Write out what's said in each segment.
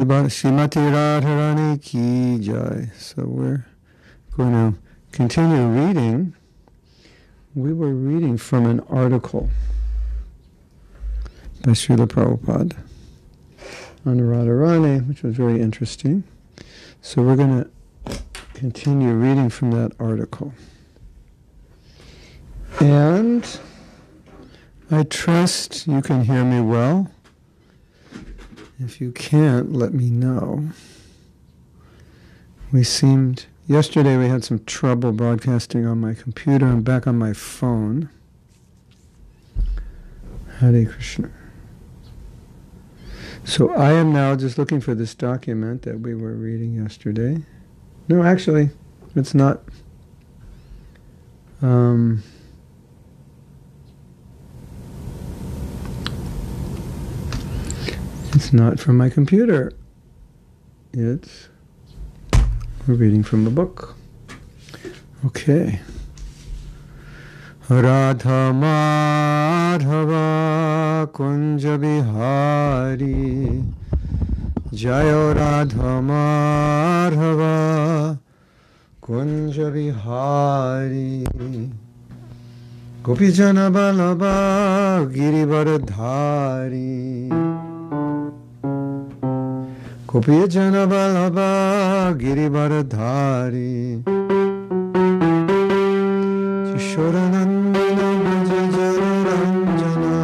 Srimati Radharani Ki Jai. So we're going to continue reading. We were reading from an article by Srila Prabhupada on Radharani, which was very interesting. So we're going to continue reading from that article. And I trust you can hear me well. If you can't, let me know. We seemed, yesterday we had some trouble broadcasting on my computer. I'm back on my phone. Hare Krishna. So I am now just looking for this document that we were reading yesterday. No, actually, it's not. Um, It's not from my computer. It's we're reading from the book. Okay. Radha Madhava Kunja Bihari Jayo Radha Madhava Kunja Bihari Gopijana Balaba Girivardhari कोपि जनबा गिरिबरधारी किशोरनन्दन गजनरञ्जना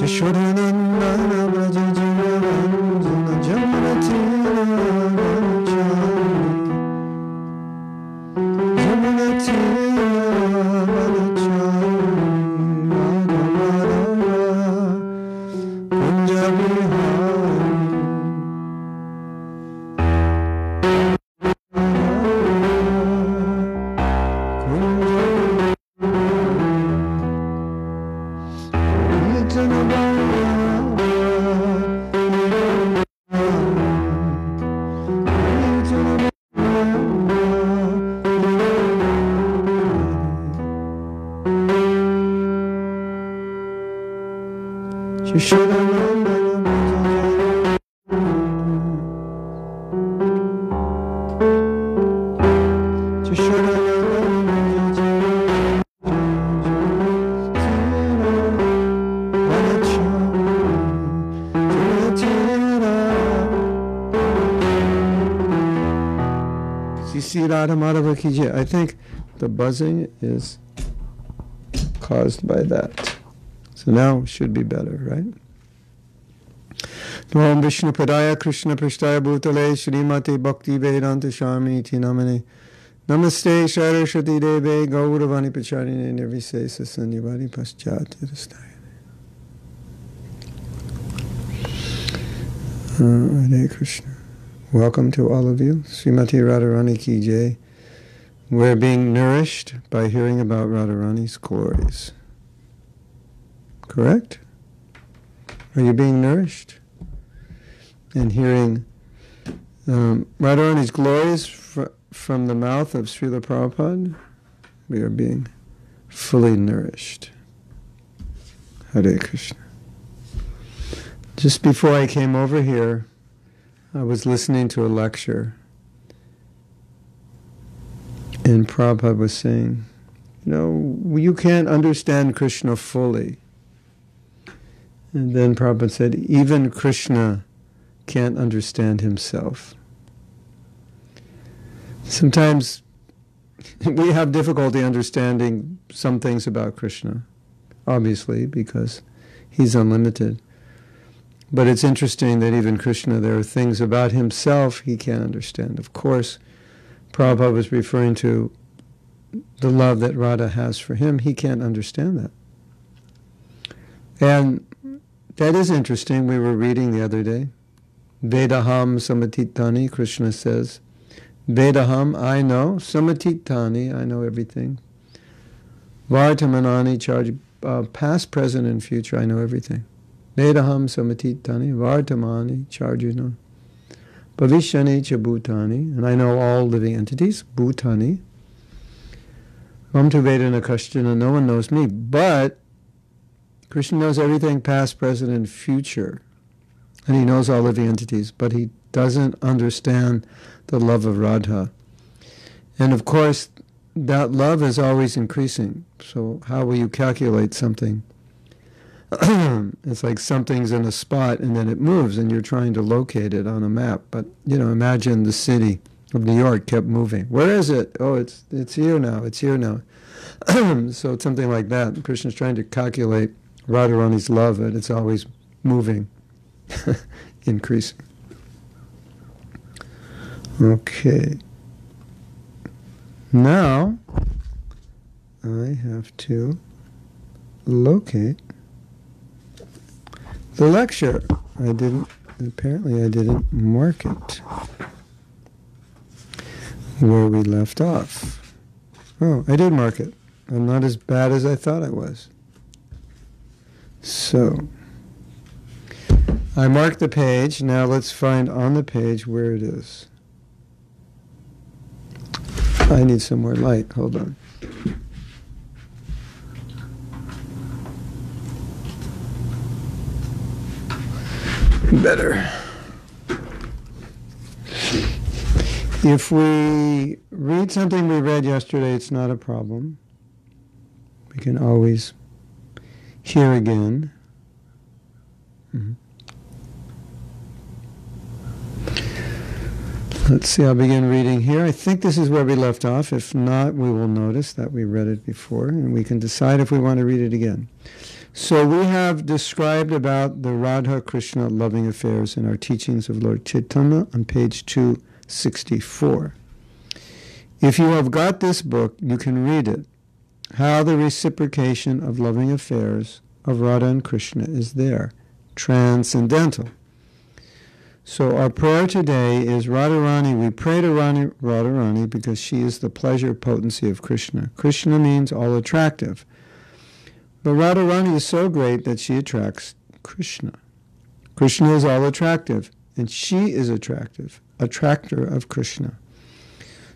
किशोरनन्दन Ki Jai. I think the buzzing is caused by that. So now should be better, right? Om Vishnu Padaya Krishna Prishtaya Bhutale Srimati Bhakti Vedanta Shamini Namane Namaste Saraswati Deve Gauravani Pacharine Nirvisesa Sanyavadi Paschati Uh, Hare Krishna. Welcome to all of you. Srimati Radharani Ki Jai. We're being nourished by hearing about Radharani's glories. Correct? Are you being nourished? And hearing um, Radharani's glories fr- from the mouth of Srila Prabhupada, we are being fully nourished. Hare Krishna. Just before I came over here, I was listening to a lecture, and Prabhupada was saying, You know, you can't understand Krishna fully. And then Prabhupada said, Even Krishna can't understand himself. Sometimes we have difficulty understanding some things about Krishna, obviously, because he's unlimited. But it's interesting that even Krishna, there are things about himself he can't understand. Of course, Prabhupada was referring to the love that Radha has for him. He can't understand that. And that is interesting. We were reading the other day. Vedaham samatitani, Krishna says. Vedaham, I know. Samatitani, I know everything. Vartamanani, charge, uh, past, present, and future, I know everything. Vedaham samatitani vartamani charjuna bhavishani cha bhutani, and I know all living entities, bhutani. Ram to Vedana Kashtana, no one knows me, but Krishna knows everything past, present, and future. and he knows all living entities, but he doesn't understand the love of Radha. And of course, that love is always increasing. So, how will you calculate something? it's like something's in a spot and then it moves and you're trying to locate it on a map. But, you know, imagine the city of New York kept moving. Where is it? Oh, it's, it's here now. It's here now. so, it's something like that. Krishna's trying to calculate Radharani's love, and it's always moving, increasing. Okay. Now, I have to locate the lecture. I didn't, apparently I didn't mark it where we left off. Oh, I did mark it. I'm not as bad as I thought I was. So, I marked the page. Now let's find on the page where it is. I need some more light. Hold on. Better. If we read something we read yesterday, it's not a problem. We can always hear again. Mm-hmm. Let's see, I'll begin reading here. I think this is where we left off. If not, we will notice that we read it before and we can decide if we want to read it again. So we have described about the Radha Krishna loving affairs in our teachings of Lord Chaitanya on page 264. If you have got this book, you can read it. How the reciprocation of loving affairs of Radha and Krishna is there, transcendental. So our prayer today is Radharani. We pray to Rani, Radharani because she is the pleasure potency of Krishna. Krishna means all attractive. But Radharani is so great that she attracts Krishna. Krishna is all attractive, and she is attractive, attractor of Krishna.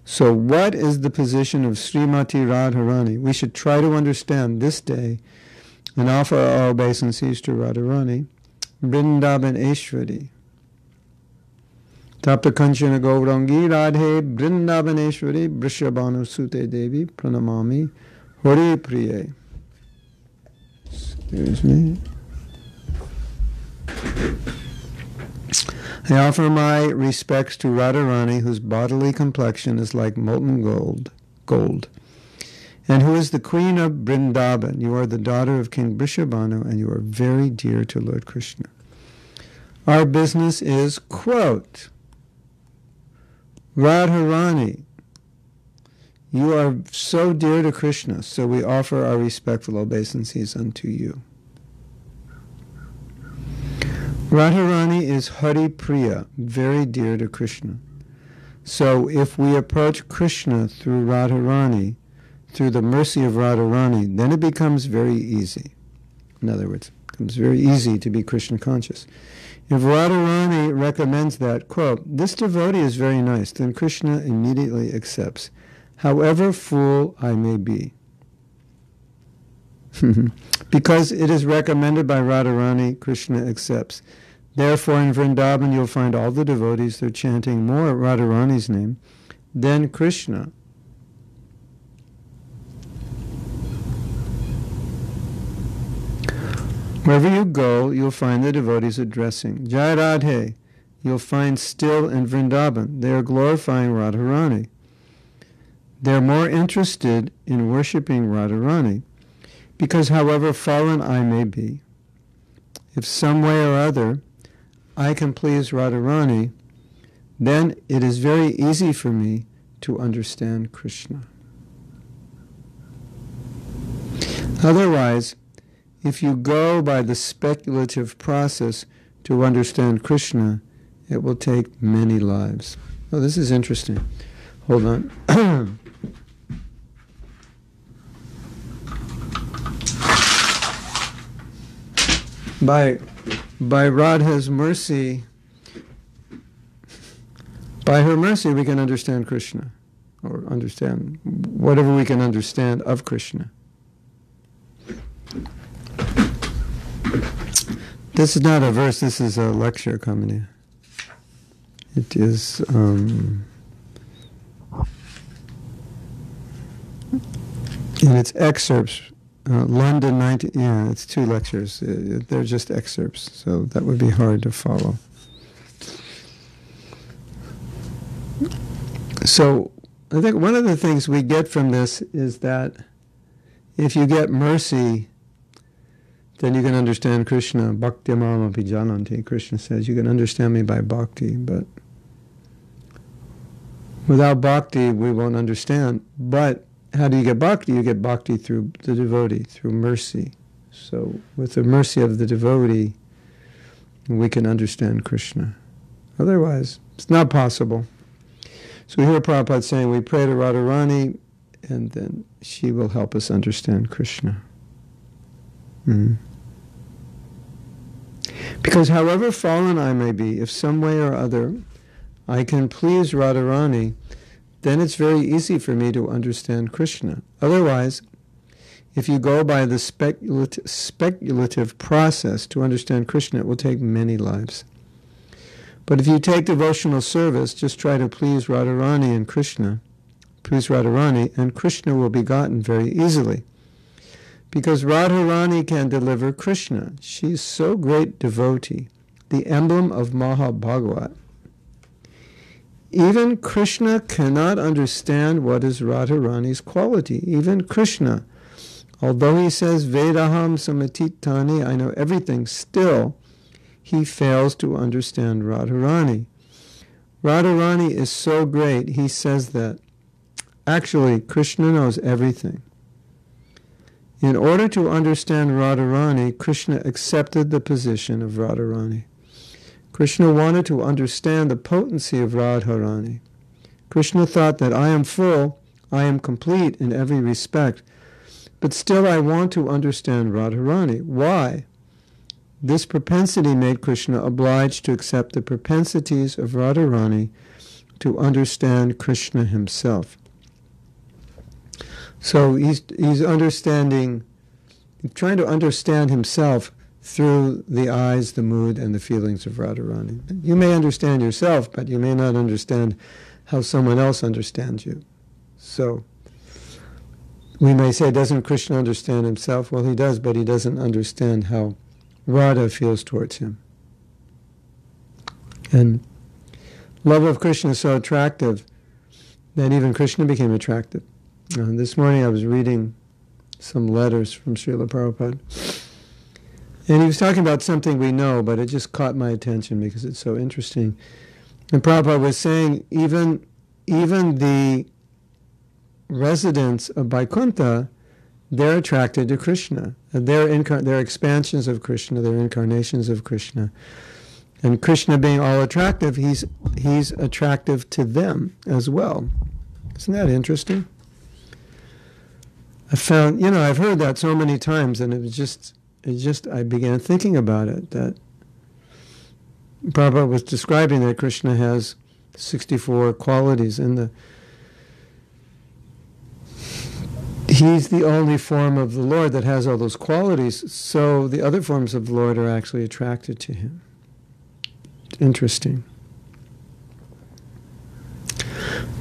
So what is the position of Srimati Radharani? We should try to understand this day and offer our obeisances to Radharani, Vrindavan Eshwari. Tapta Kanchana Gaurangi Radhe Vrindavaneshwari Vrishabhanu Sute Devi Pranamami Hori Priye. Excuse me. I offer my respects to Radharani, whose bodily complexion is like molten gold, gold, and who is the queen of Vrindavan. You are the daughter of King Vrishabhanu, and you are very dear to Lord Krishna. Our business is, quote, Radharani, you are so dear to Krishna, so we offer our respectful obeisances unto you. Radharani is Hari Priya, very dear to Krishna. So if we approach Krishna through Radharani, through the mercy of Radharani, then it becomes very easy. In other words, it becomes very easy to be Krishna conscious. If Radharani recommends that, quote, this devotee is very nice, then Krishna immediately accepts, however fool I may be. because it is recommended by Radharani, Krishna accepts. Therefore, in Vrindavan, you'll find all the devotees, they're chanting more Radharani's name than Krishna. Wherever you go, you'll find the devotees addressing Jai Radhe. You'll find still in Vrindavan. They are glorifying Radharani. They're more interested in worshiping Radharani because, however fallen I may be, if some way or other I can please Radharani, then it is very easy for me to understand Krishna. Otherwise, if you go by the speculative process to understand Krishna, it will take many lives. Oh, this is interesting. Hold on. by by Radha's mercy, by her mercy, we can understand Krishna, or understand whatever we can understand of Krishna. This is not a verse, this is a lecture comedy. It is. Um, in its excerpts, uh, London 19, yeah, it's two lectures. Uh, they're just excerpts, so that would be hard to follow. So, I think one of the things we get from this is that if you get mercy, then you can understand Krishna. Bhakti mamapi jananti. Krishna says, you can understand me by bhakti, but without bhakti, we won't understand. But how do you get bhakti? You get bhakti through the devotee, through mercy. So, with the mercy of the devotee, we can understand Krishna. Otherwise, it's not possible. So we hear Prabhupada saying, we pray to Radharani, and then she will help us understand Krishna. Mm. Because however fallen I may be, if some way or other I can please Radharani, then it's very easy for me to understand Krishna. Otherwise, if you go by the speculative, process to understand Krishna, it will take many lives. But if you take devotional service, just try to please Radharani and Krishna, please Radharani, and Krishna will be gotten very easily. Because Radharani can deliver Krishna. She's so great devotee, the emblem of Mahabhagavat. Even Krishna cannot understand what is Radharani's quality. Even Krishna, although he says Vedaham Samatitani, I know everything, still he fails to understand Radharani. Radharani is so great, he says that actually Krishna knows everything. In order to understand Radharani, Krishna accepted the position of Radharani. Krishna wanted to understand the potency of Radharani. Krishna thought that I am full, I am complete in every respect, but still I want to understand Radharani. Why? This propensity made Krishna obliged to accept the propensities of Radharani to understand Krishna himself. So he's, he's understanding, trying to understand himself through the eyes, the mood, and the feelings of Radharani. You may understand yourself, but you may not understand how someone else understands you. So we may say, doesn't Krishna understand himself? Well, he does, but he doesn't understand how Radha feels towards him. And love of Krishna is so attractive that even Krishna became attractive. Uh, this morning I was reading some letters from Srila Prabhupada and he was talking about something we know, but it just caught my attention because it's so interesting. And Prabhupada was saying even, even the residents of Vaikuntha, they're attracted to Krishna. They're, incar- they're expansions of Krishna, they're incarnations of Krishna. And Krishna being all attractive, he's, he's attractive to them as well. Isn't that interesting? I found, you know, I've heard that so many times, and it was just it just I began thinking about it that Prabhupada was describing that Krishna has 64 qualities and the he's the only form of the Lord that has all those qualities so the other forms of the Lord are actually attracted to him. Interesting.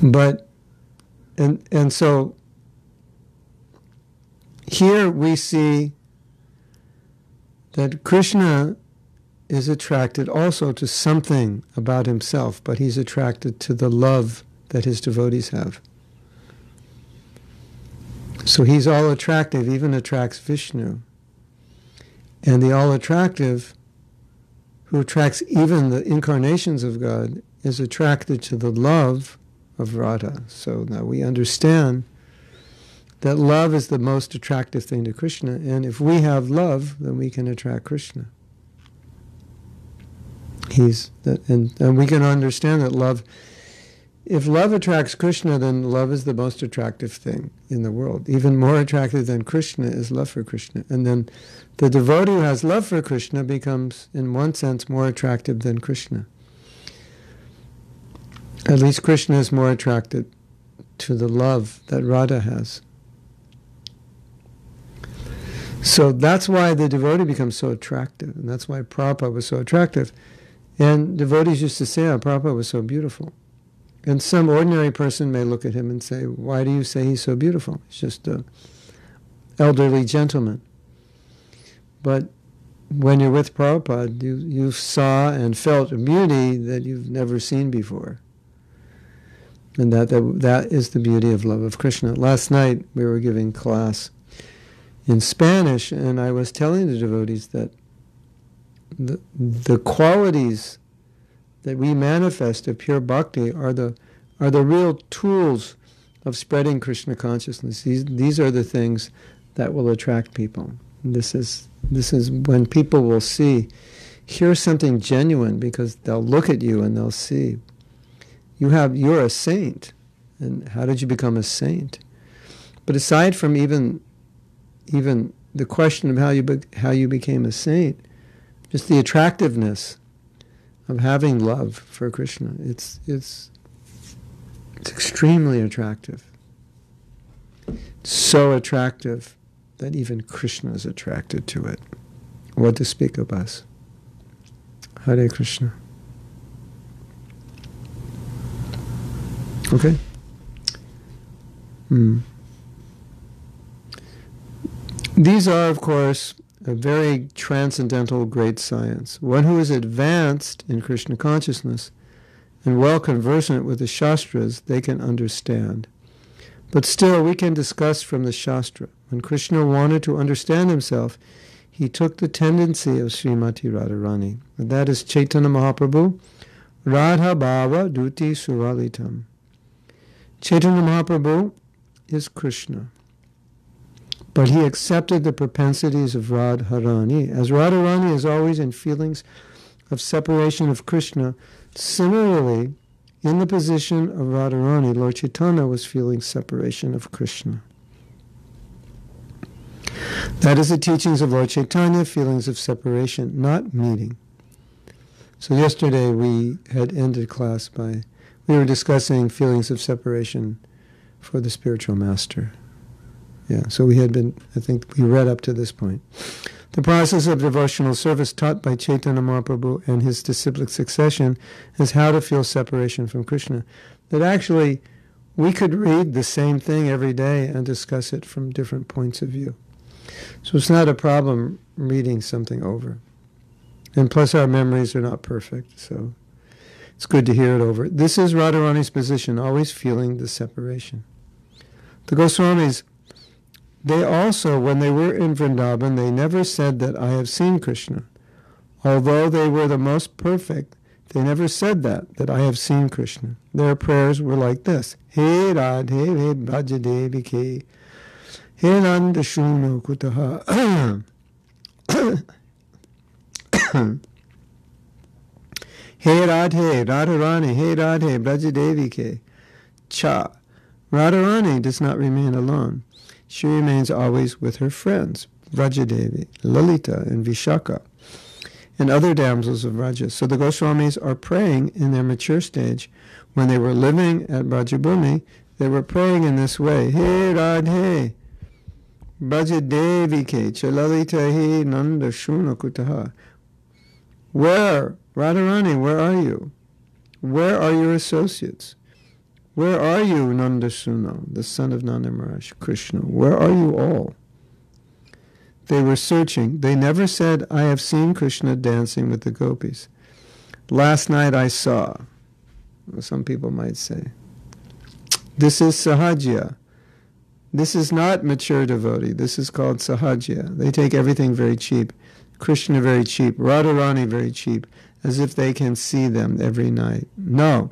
But and and so here we see that Krishna is attracted also to something about himself, but he's attracted to the love that his devotees have. So he's all attractive, even attracts Vishnu. And the all attractive, who attracts even the incarnations of God, is attracted to the love of Radha. So now we understand that love is the most attractive thing to Krishna, and if we have love, then we can attract Krishna. He's that, and, and we can understand that love. If love attracts Krishna, then love is the most attractive thing in the world. Even more attractive than Krishna is love for Krishna. And then the devotee who has love for Krishna becomes, in one sense, more attractive than Krishna. At least Krishna is more attracted to the love that Radha has. So that's why the devotee becomes so attractive, and that's why Prabhupada was so attractive. And devotees used to say, oh, Prabhupada was so beautiful. And some ordinary person may look at him and say, Why do you say he's so beautiful? He's just an elderly gentleman. But when you're with Prabhupada, you, you saw and felt a beauty that you've never seen before. And that, that, that is the beauty of love of Krishna. Last night we were giving class in Spanish, and I was telling the devotees that the, the qualities that we manifest of pure bhakti are the, are the real tools of spreading Krishna consciousness. These, these are the things that will attract people. This is, this is when people will see, here's something genuine because they'll look at you and they'll see. You have, you're a saint. And how did you become a saint? But aside from even even the question of how you be, how you became a saint, just the attractiveness of having love for Krishna. It's it's it's extremely attractive. So attractive that even Krishna is attracted to it. What to speak of us? Hare Krishna. Okay. Hmm. These are, of course, a very transcendental great science. One who is advanced in Krishna consciousness and well conversant with the Shastras, they can understand. But still, we can discuss from the Shastra. When Krishna wanted to understand himself, he took the tendency of Srimati Radharani. And that is Chaitanya Mahaprabhu, Radha Bhava Duti Suralitam. Chaitanya Mahaprabhu is Krishna but he accepted the propensities of Radharani. As Radharani is always in feelings of separation of Krishna, similarly, in the position of Radharani, Lord Chaitanya was feeling separation of Krishna. That is the teachings of Lord Chaitanya, feelings of separation, not meeting. So yesterday we had ended class by, we were discussing feelings of separation for the spiritual master. Yeah, so we had been, I think we read up to this point. The process of devotional service taught by Chaitanya Mahaprabhu and his disciplic succession is how to feel separation from Krishna. That actually, we could read the same thing every day and discuss it from different points of view. So it's not a problem reading something over. And plus, our memories are not perfect, so it's good to hear it over. This is Radharani's position, always feeling the separation. The Goswamis they also, when they were in Vrindavan, they never said that I have seen Krishna. Although they were the most perfect, they never said that, that I have seen Krishna. Their prayers were like this. He Radhe He Brajadevi He Nanda Shuno Kutaha He Radhe Radharani He Radhe Brajadevi Ke Cha Radharani does not remain alone she remains always with her friends, Vrajadevi, Lalita, and Vishaka, and other damsels of Vraja. So the Goswamis are praying in their mature stage. When they were living at Brajabhumi, they were praying in this way, He Radhe, Brajadevi ke Chalalita he Nanda Shuna Kutaha. Where, Radharani, where are you? Where are your associates? Where are you, Nandasuna, the son of Nanda Krishna? Where are you all? They were searching. They never said, I have seen Krishna dancing with the gopis. Last night I saw, some people might say. This is sahajiya. This is not mature devotee. This is called sahajiya. They take everything very cheap. Krishna very cheap. Radharani very cheap, as if they can see them every night. No.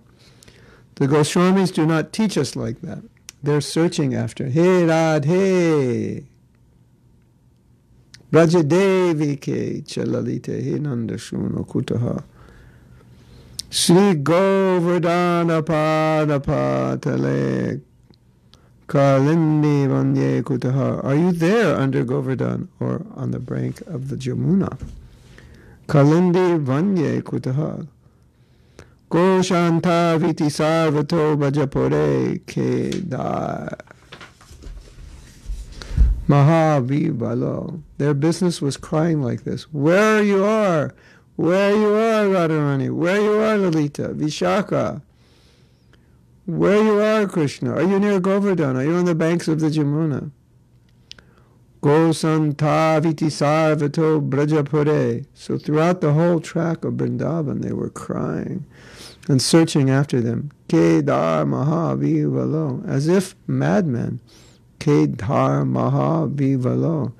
The Goswamis do not teach us like that. They're searching after Hey Radhe. Brajadevi ke chalalite he nandashuno kutaha. Sri Govardhana Padapatale Kalindi Vanye Kutaha. Are you there under Govardhan or on the brink of the Jamuna? Kalindi Vanye Kutaha. Goshanta viti sarvato bhajapore kedar. Mahavivalo. Their business was crying like this. Where you are, where you are, Radharani, where you are, Lalita, Vishaka. Where you are, Krishna. Are you near Govardhan? Are you on the banks of the Jamuna? Gosantaviti Sarvato Brajapure. So throughout the whole track of Vrindavan, they were crying and searching after them. Kedar Mahavivalo. As if madmen. Kedar Mahavivalo.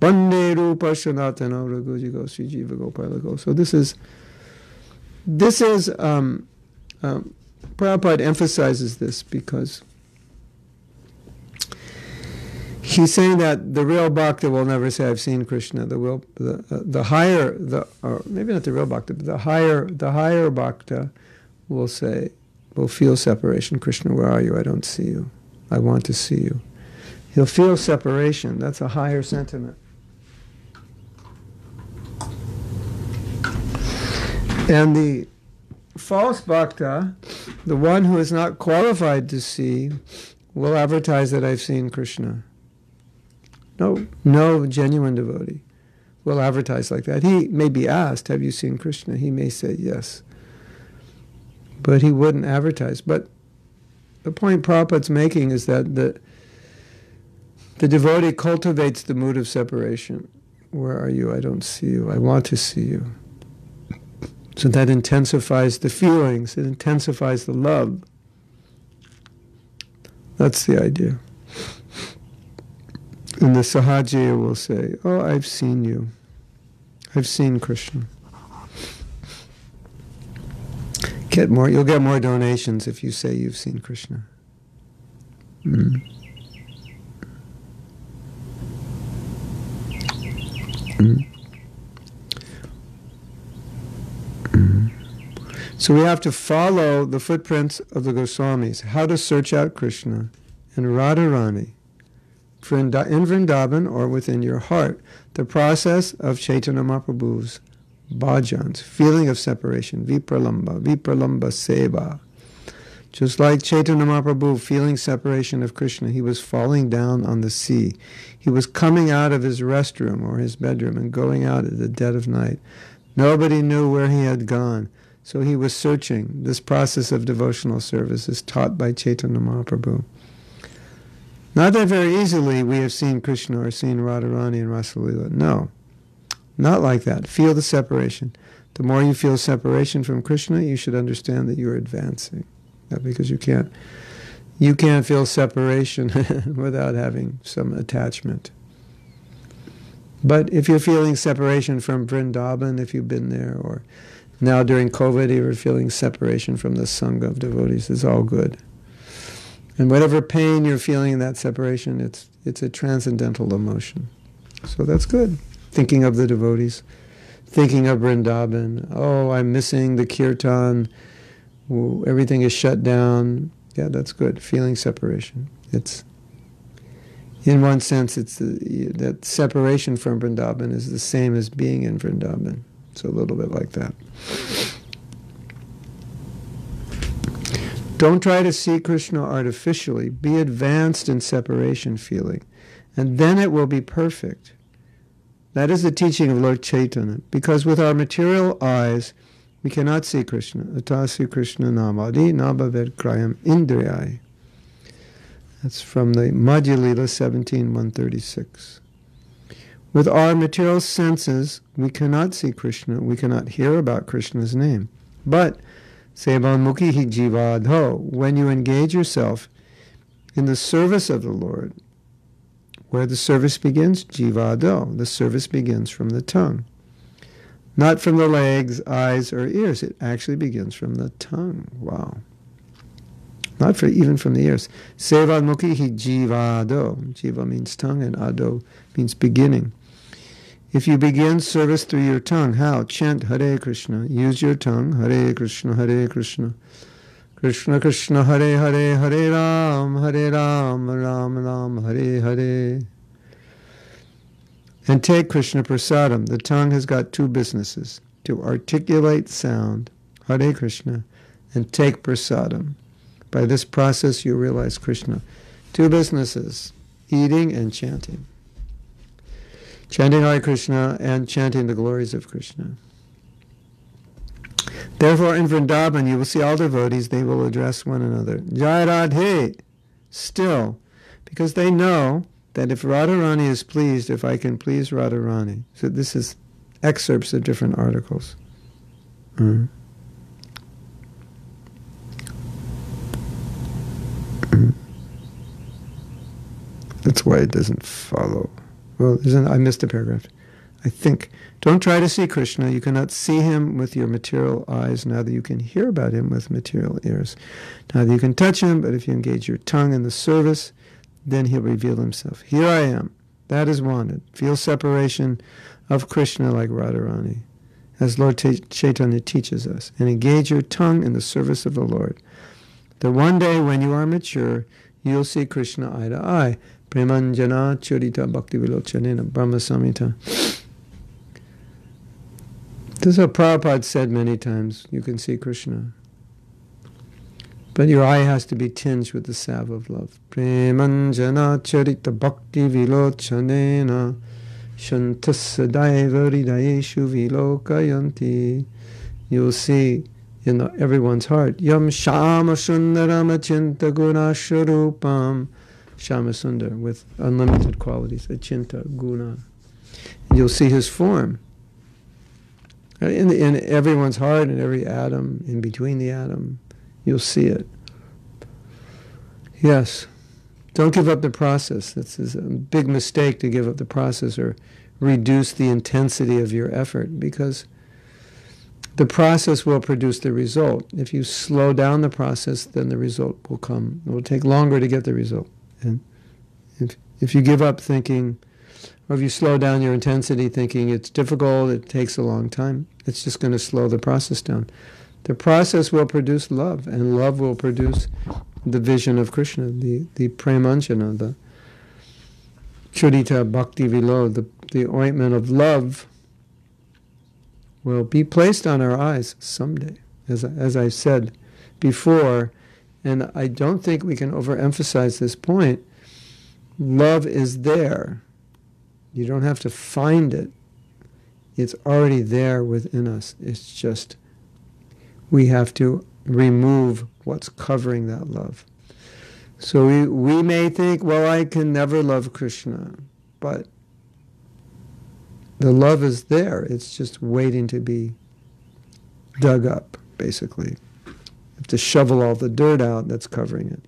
Bande Rupa Sanatana Ragujigo Srijiva Gopalago. So this is this is um, um, Prabhupada emphasizes this because he's saying that the real bhakta will never say, "I've seen Krishna." The will, the, uh, the higher, the or maybe not the real bhakta, but the higher, the higher bhakta will say, will feel separation. Krishna, where are you? I don't see you. I want to see you. He'll feel separation. That's a higher sentiment. And the false bhakta, the one who is not qualified to see, will advertise that I've seen Krishna. No, no genuine devotee will advertise like that. He may be asked, Have you seen Krishna? He may say yes. But he wouldn't advertise. But the point Prabhupada's making is that the, the devotee cultivates the mood of separation. Where are you? I don't see you. I want to see you. So that intensifies the feelings, it intensifies the love. That's the idea. And the Sahajiya will say, Oh, I've seen you. I've seen Krishna. Get more, you'll get more donations if you say you've seen Krishna. Mm. So we have to follow the footprints of the Goswamis, how to search out Krishna and Radharani in Vrindavan or within your heart. The process of Chaitanya Mahaprabhu's bhajans, feeling of separation, vipralamba, vipralamba seva. Just like Chaitanya Mahaprabhu feeling separation of Krishna, he was falling down on the sea. He was coming out of his restroom or his bedroom and going out at the dead of night. Nobody knew where he had gone. So he was searching. This process of devotional service is taught by Chaitanya Mahaprabhu. Not that very easily we have seen Krishna or seen Radharani and Rasalila. No, not like that. Feel the separation. The more you feel separation from Krishna, you should understand that you're advancing. Not because you can't, you can't feel separation without having some attachment. But if you're feeling separation from Vrindavan, if you've been there, or now during COVID, you're feeling separation from the Sangha of devotees. It's all good. And whatever pain you're feeling in that separation, it's, it's a transcendental emotion. So that's good. Thinking of the devotees, thinking of Vrindavan. Oh, I'm missing the kirtan. everything is shut down. Yeah, that's good. Feeling separation. It's in one sense, it's the, that separation from Vrindavan is the same as being in Vrindavan. It's a little bit like that. Don't try to see Krishna artificially. Be advanced in separation feeling, and then it will be perfect. That is the teaching of Lord Chaitanya. Because with our material eyes, we cannot see Krishna. Atasi Krishna namadi nabhavet krayam indriyai. That's from the Madhya Lila 136. With our material senses, we cannot see Krishna, we cannot hear about Krishna's name. But, Sevanmukhi jivadho, when you engage yourself in the service of the Lord, where the service begins, jivado, the service begins from the tongue. Not from the legs, eyes, or ears. It actually begins from the tongue. Wow. Not for even from the ears. Sevanmukhi jivado. Jiva means tongue and ado means beginning. If you begin service through your tongue, how? Chant Hare Krishna. Use your tongue. Hare Krishna, Hare Krishna. Krishna Krishna, Hare Hare, Hare Ram, Hare Ram, Ram Ram, Hare Hare. And take Krishna Prasadam. The tongue has got two businesses to articulate sound, Hare Krishna, and take Prasadam. By this process, you realize Krishna. Two businesses eating and chanting. chanting Hare Krishna and chanting the glories of Krishna. Therefore, in Vrindavan, you will see all devotees, they will address one another. Jai Radhe, still, because they know that if Radharani is pleased, if I can please Radharani. So this is excerpts of different articles. Mm-hmm. Mm-hmm. That's why it doesn't follow. Well, I missed a paragraph. I think. Don't try to see Krishna. You cannot see him with your material eyes. Neither you can hear about him with material ears. Neither you can touch him, but if you engage your tongue in the service, then he'll reveal himself. Here I am. That is wanted. Feel separation of Krishna like Radharani, as Lord Chaitanya teaches us, and engage your tongue in the service of the Lord. That one day when you are mature, you'll see Krishna eye to eye. Premanjana Churita Bhakti Vilochanena Brahma Samhita. This is what Prabhupada said many times. You can see Krishna. But your eye has to be tinged with the salve of love. Premanjana charita bhakti vilochanena shantasadaiva hridayeshu vilokayanti. You'll see in everyone's heart, yam shama sundarama chinta guna sharupam. Shama Sundar with unlimited qualities, achinta guna. And you'll see his form. In, in everyone's heart, in every atom, in between the atom, you'll see it. Yes. Don't give up the process. This is a big mistake to give up the process or reduce the intensity of your effort because the process will produce the result. If you slow down the process, then the result will come. It will take longer to get the result. And if, if you give up thinking, or if you slow down your intensity thinking it's difficult, it takes a long time, it's just going to slow the process down. The process will produce love, and love will produce the vision of Krishna, the, the premanjana, the churita bhakti vilo, the, the ointment of love will be placed on our eyes someday, as, as I said before. And I don't think we can overemphasize this point. Love is there. You don't have to find it. It's already there within us. It's just we have to remove what's covering that love. So we, we may think, well, I can never love Krishna, but the love is there. It's just waiting to be dug up, basically. You have to shovel all the dirt out that's covering it.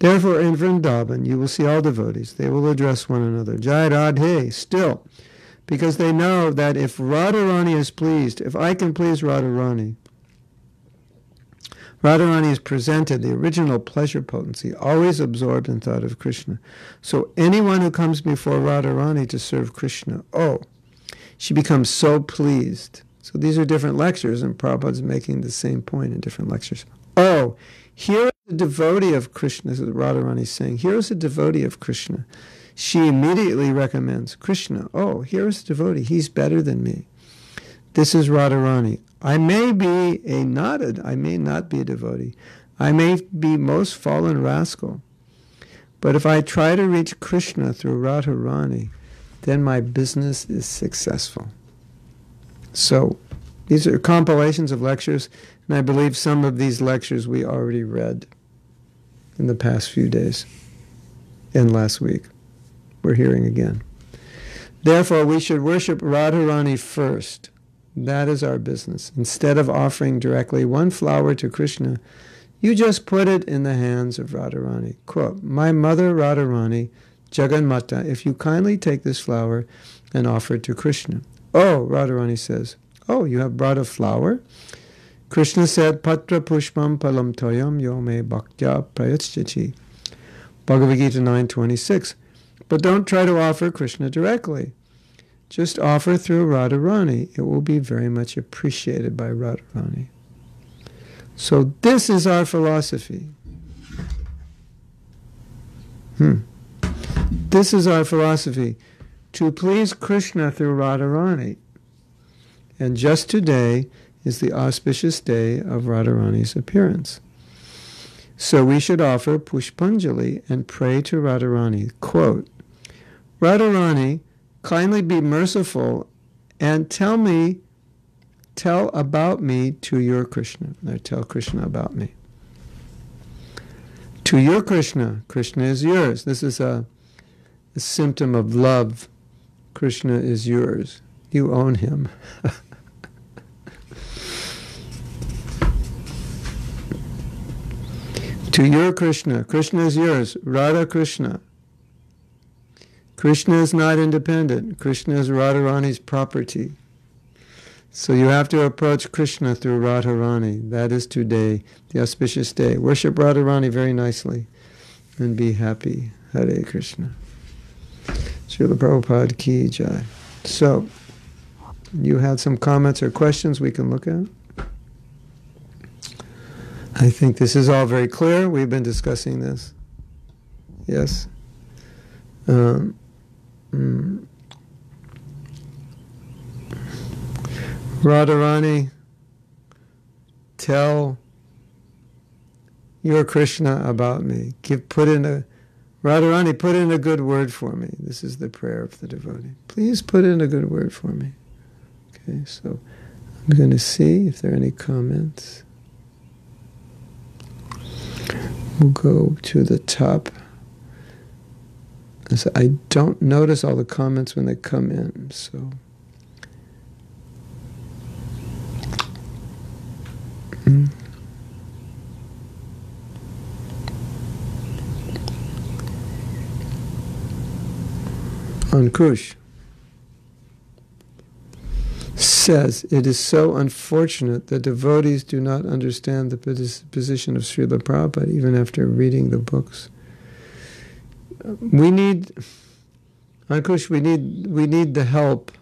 Therefore, in Vrindavan, you will see all devotees. They will address one another. Jai Radhe, still, because they know that if Radharani is pleased, if I can please Radharani, Radharani is presented, the original pleasure potency, always absorbed in thought of Krishna. So anyone who comes before Radharani to serve Krishna, oh, she becomes so pleased. So these are different lectures, and Prabhupada's making the same point in different lectures. Oh, here is a devotee of Krishna, this is Radharani saying, here is a devotee of Krishna. She immediately recommends Krishna. Oh, here is a devotee. He's better than me. This is Radharani. I may be a not a, I may not be a devotee. I may be most fallen rascal. But if I try to reach Krishna through Radharani, then my business is successful. So these are compilations of lectures, and I believe some of these lectures we already read in the past few days and last week. We're hearing again. Therefore, we should worship Radharani first that is our business. Instead of offering directly one flower to Krishna, you just put it in the hands of Radharani. Quote, My mother Radharani, Jaganmata, if you kindly take this flower and offer it to Krishna. Oh, Radharani says, Oh, you have brought a flower? Krishna said, Patra pushpam palam toyam yome bhaktya prayachchachi. Bhagavad Gita 9.26. But don't try to offer Krishna directly. Just offer through Radharani. It will be very much appreciated by Radharani. So this is our philosophy. Hmm. This is our philosophy. To please Krishna through Radharani. And just today is the auspicious day of Radharani's appearance. So we should offer Pushpanjali and pray to Radharani. Quote, Radharani kindly be merciful and tell me, tell about me to your Krishna. Or tell Krishna about me. To your Krishna. Krishna is yours. This is a, a symptom of love. Krishna is yours. You own him. to your Krishna. Krishna is yours. Radha Krishna. Krishna is not independent. Krishna is Radharani's property. So you have to approach Krishna through Radharani. That is today, the auspicious day. Worship Radharani very nicely and be happy. Hare Krishna. Srila Prabhupada Ki Jai. So, you had some comments or questions we can look at? I think this is all very clear. We've been discussing this. Yes. Um, Mm. Radharani, tell your Krishna about me. Give put in a Radharani, put in a good word for me. This is the prayer of the devotee. Please put in a good word for me. Okay, so I'm going to see if there are any comments. We'll go to the top. I don't notice all the comments when they come in, so. Mm. Ankush says, It is so unfortunate that devotees do not understand the position of Srila Prabhupada even after reading the books we need, Ankush, we need we need the help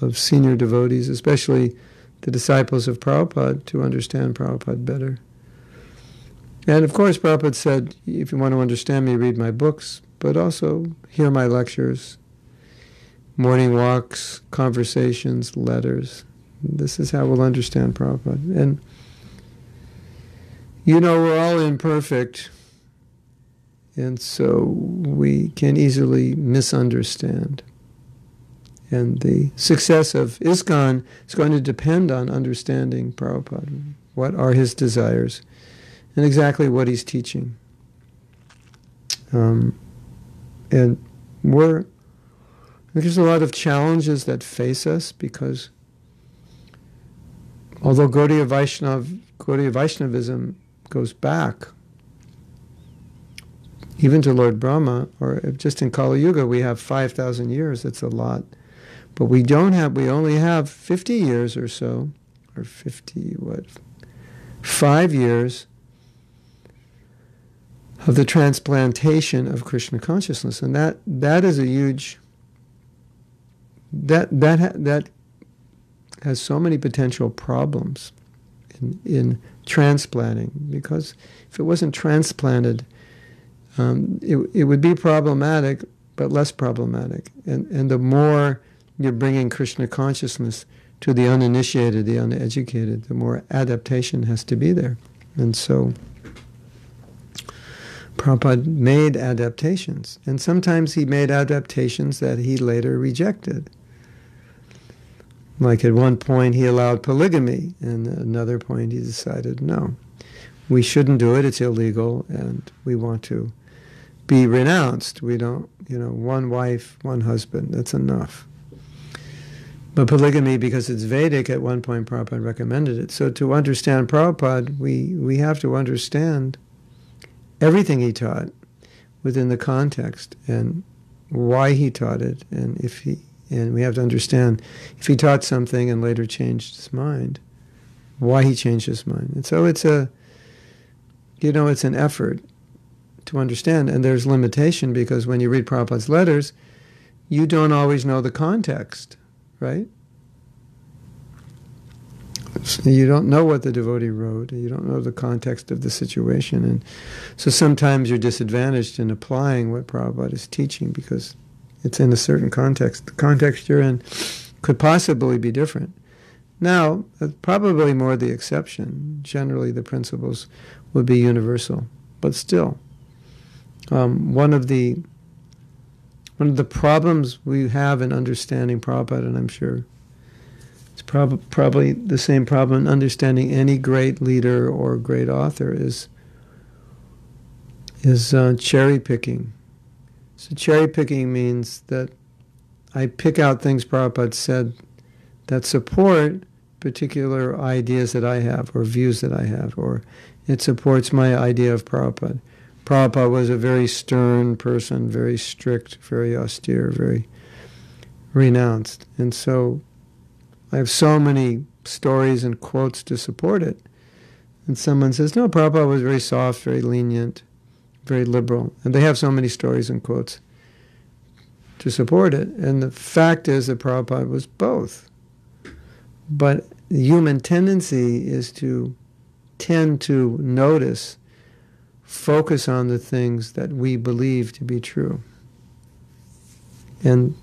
of senior devotees, especially the disciples of Prabhupada, to understand Prabhupada better. And of course, Prabhupada said, if you want to understand me, read my books, but also hear my lectures, morning walks, conversations, letters. This is how we'll understand Prabhupada. And you know, we're all imperfect. And so we can easily misunderstand. And the success of ISKCON is going to depend on understanding Prabhupada. What are his desires? And exactly what he's teaching. Um, and we're, there's a lot of challenges that face us because although Gaudiya Vaishnav, Gaudiya Vaishnavism goes back even to Lord Brahma, or just in Kali Yuga, we have 5,000 years. That's a lot. But we don't have, we only have 50 years or so, or 50, what, five years of the transplantation of Krishna consciousness. And that, that is a huge, that, that, that has so many potential problems in, in transplanting, because if it wasn't transplanted, um, it, it would be problematic, but less problematic. And, and the more you're bringing Krishna consciousness to the uninitiated, the uneducated, the more adaptation has to be there. And so Prabhupada made adaptations. And sometimes he made adaptations that he later rejected. Like at one point he allowed polygamy, and at another point he decided no, we shouldn't do it, it's illegal, and we want to be renounced. We don't, you know, one wife, one husband, that's enough. But polygamy, because it's Vedic, at one point Prabhupada recommended it. So to understand Prabhupada, we, we have to understand everything he taught within the context and why he taught it, and if he and we have to understand if he taught something and later changed his mind, why he changed his mind. And so it's a, you know, it's an effort to understand. And there's limitation because when you read Prabhupada's letters, you don't always know the context, right? You don't know what the devotee wrote. You don't know the context of the situation. And so sometimes you're disadvantaged in applying what Prabhupada is teaching because it's in a certain context. The context you're in could possibly be different. Now, probably more the exception. Generally, the principles would be universal. But still, um, one of the one one of the problems we have in understanding Prabhupada, and I'm sure it's prob- probably the same problem in understanding any great leader or great author, is is uh, cherry picking. So cherry picking means that I pick out things Prabhupada said that support particular ideas that I have or views that I have, or it supports my idea of Prabhupada. Prabhupada was a very stern person, very strict, very austere, very renounced. And so I have so many stories and quotes to support it. And someone says, no, Prabhupada was very soft, very lenient, very liberal. And they have so many stories and quotes to support it. And the fact is that Prabhupada was both. But human tendency is to tend to notice, focus on the things that we believe to be true. And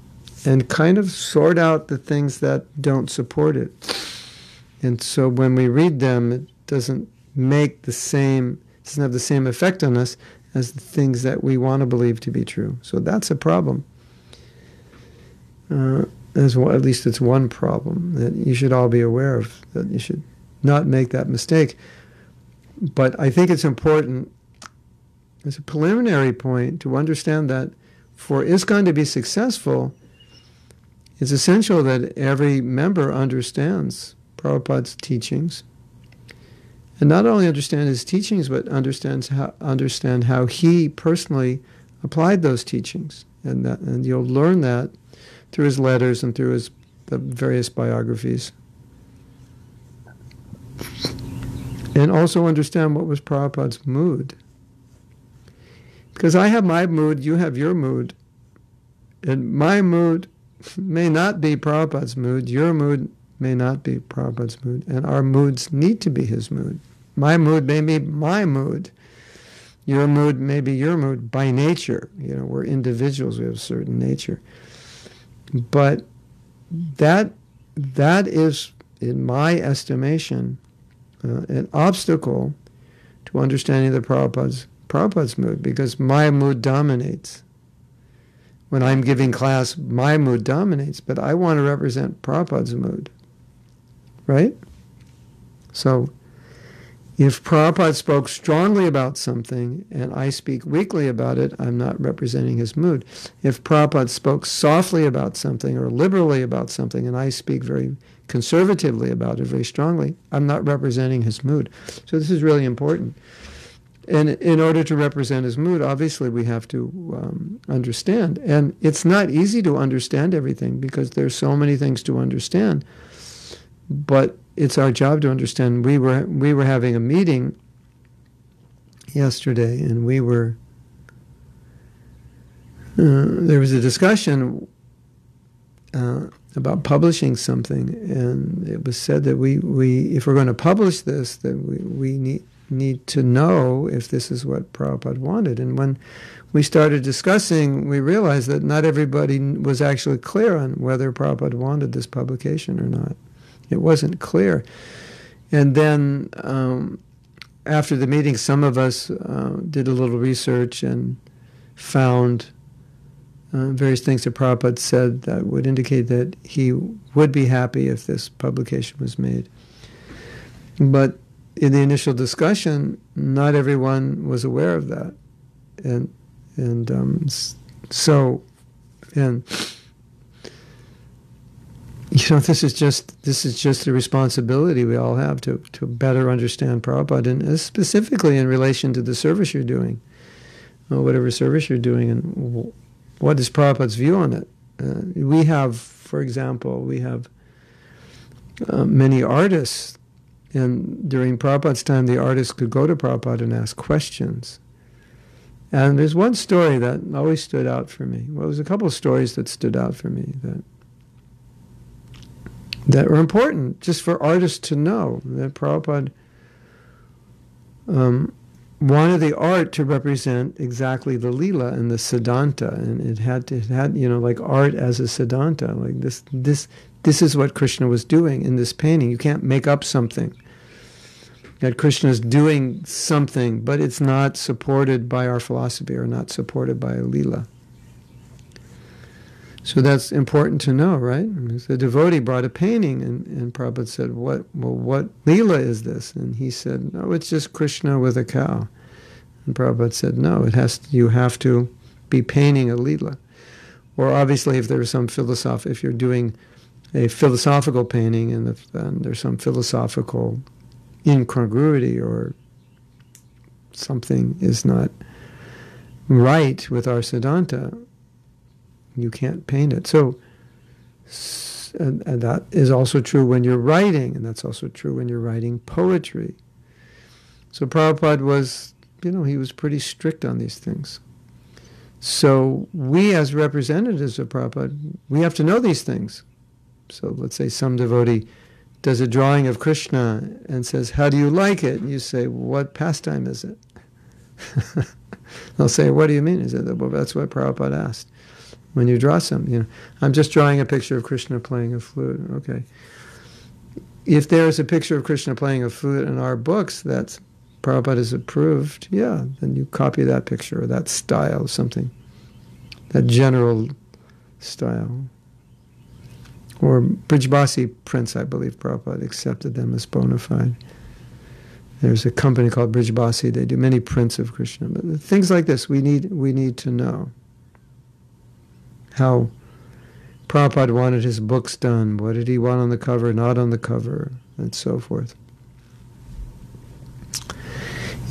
and kind of sort out the things that don't support it. And so when we read them, it doesn't make the same, doesn't have the same effect on us as the things that we want to believe to be true. So that's a problem. Uh, as well, at least it's one problem that you should all be aware of, that you should not make that mistake. But I think it's important as a preliminary point to understand that for ISKCON to be successful, it's essential that every member understands Prabhupada's teachings. And not only understand his teachings, but understands how, understand how he personally applied those teachings. And, that, and you'll learn that through his letters and through his the various biographies. And also understand what was Prabhupada's mood. Because I have my mood, you have your mood. And my mood may not be Prabhupada's mood, your mood may not be Prabhupada's mood, and our moods need to be his mood. My mood may be my mood. Your mood may be your mood by nature. You know, we're individuals, we have a certain nature. But that that is, in my estimation, uh, an obstacle to understanding the Prabhupada's, Prabhupada's mood because my mood dominates. When I'm giving class, my mood dominates, but I want to represent Prabhupada's mood. Right? So if Prabhupada spoke strongly about something and I speak weakly about it, I'm not representing his mood. If Prabhupada spoke softly about something or liberally about something and I speak very conservatively about it, very strongly, I'm not representing his mood. So this is really important. And in order to represent his mood, obviously we have to um, understand. And it's not easy to understand everything because there's so many things to understand. But it's our job to understand. We were we were having a meeting yesterday, and we were uh, there was a discussion uh, about publishing something, and it was said that we, we if we're going to publish this, that we, we need need to know if this is what Prabhupada wanted. And when we started discussing, we realized that not everybody was actually clear on whether Prabhupada wanted this publication or not. It wasn't clear. And then um, after the meeting, some of us uh, did a little research and found uh, various things that Prabhupada said that would indicate that he would be happy if this publication was made. But in the initial discussion, not everyone was aware of that, and and um, so and you know, this is just this is just a responsibility we all have to to better understand Prabhupada, and specifically in relation to the service you're doing, or whatever service you're doing, and what is Prabhupada's view on it. Uh, we have, for example, we have uh, many artists, and during Prabhupada's time, the artists could go to Prabhupada and ask questions. And there's one story that always stood out for me. Well, there's a couple of stories that stood out for me that that were important just for artists to know that Prabhupada um, wanted the art to represent exactly the lila and the siddhanta, and it had to, it had you know like art as a siddhanta, like this this this is what Krishna was doing in this painting. You can't make up something. That Krishna is doing something, but it's not supported by our philosophy or not supported by a lila. So that's important to know, right? The devotee brought a painting, and, and Prabhupada said, "What? Well, what Leela is this?" And he said, "No, it's just Krishna with a cow." And Prabhupada said, "No, it has. To, you have to be painting a Leela." Or obviously, if there's some philosoph, if you're doing a philosophical painting, and if, then there's some philosophical incongruity or something is not right with our Siddhanta, you can't paint it. So, and, and, that is also true when you're writing, and that's also true when you're writing poetry. So Prabhupada was, you know, he was pretty strict on these things. So we, as representatives of Prabhupada, we have to know these things. So let's say some devotee does a drawing of Krishna and says, How do you like it? And you say, What pastime is it? They'll say, What do you mean? Is it well that's what Prabhupada asked. When you draw something, you know, I'm just drawing a picture of Krishna playing a flute. Okay. If there's a picture of Krishna playing a flute in our books that's Prabhupada has approved, yeah, then you copy that picture or that style, of something, that general style. Or Brijbasi prints, I believe Prabhupada accepted them as bona fide. There's a company called Brijbasi. They do many prints of Krishna. But things like this, we need, we need to know. How Prabhupada wanted his books done. What did he want on the cover, not on the cover, and so forth.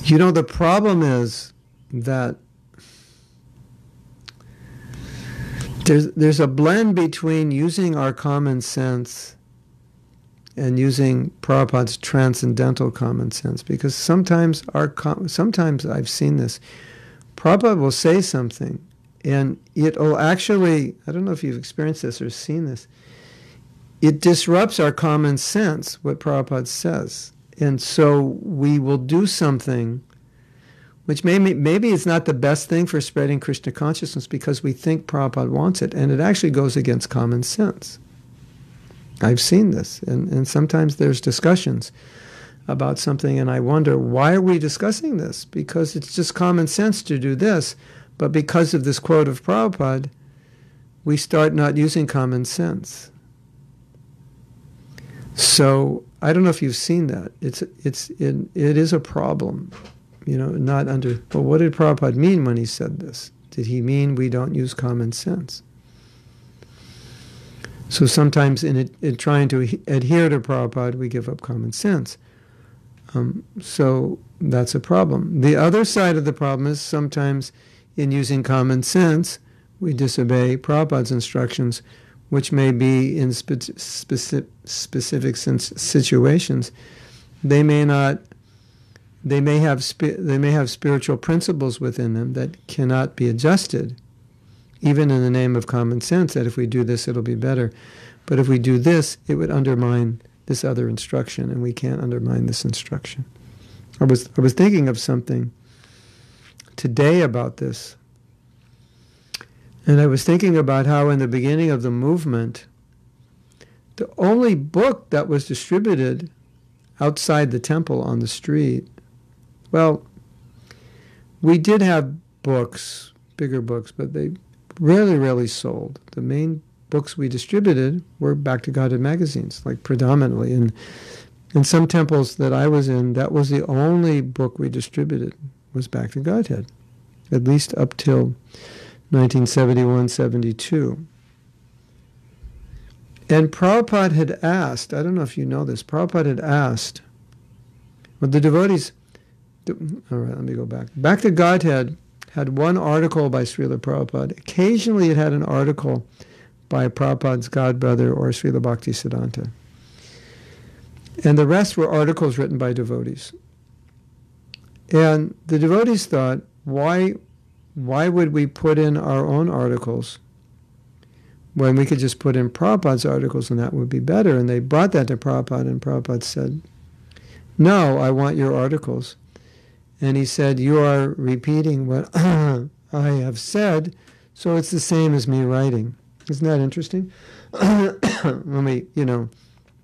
You know, the problem is that there's, there's a blend between using our common sense and using Prabhupada's transcendental common sense because sometimes our sometimes I've seen this. Prabhupada will say something and it'll actually I don't know if you've experienced this or seen this. It disrupts our common sense, what Prabhupada says. And so we will do something which maybe, maybe it's not the best thing for spreading Krishna consciousness because we think Prabhupada wants it, and it actually goes against common sense. I've seen this, and, and sometimes there's discussions about something, and I wonder, why are we discussing this? Because it's just common sense to do this, but because of this quote of Prabhupada, we start not using common sense. So I don't know if you've seen that. It's it's it, it is a problem you know, not under, well, what did Prabhupada mean when he said this? Did he mean we don't use common sense? So sometimes in, it, in trying to adhere to Prabhupada, we give up common sense. Um, so that's a problem. The other side of the problem is sometimes in using common sense, we disobey Prabhupada's instructions, which may be in spe- specific, specific situations. They may not they may have spi- they may have spiritual principles within them that cannot be adjusted, even in the name of common sense. That if we do this, it'll be better, but if we do this, it would undermine this other instruction, and we can't undermine this instruction. I was I was thinking of something today about this, and I was thinking about how in the beginning of the movement, the only book that was distributed outside the temple on the street well, we did have books, bigger books, but they rarely, rarely sold. The main books we distributed were Back to Godhead magazines, like predominantly. And in some temples that I was in, that was the only book we distributed was Back to Godhead, at least up till 1971, 72. And Prabhupada had asked, I don't know if you know this, Prabhupada had asked, well, the devotees all right, let me go back. Back to Godhead had one article by Srila Prabhupada. Occasionally it had an article by Prabhupada's godbrother or Srila Bhakti Siddhanta. And the rest were articles written by devotees. And the devotees thought, why, why would we put in our own articles when we could just put in Prabhupada's articles and that would be better? And they brought that to Prabhupada, and Prabhupada said, No, I want your articles. And he said, You are repeating what I have said, so it's the same as me writing. Isn't that interesting? Let me, you know,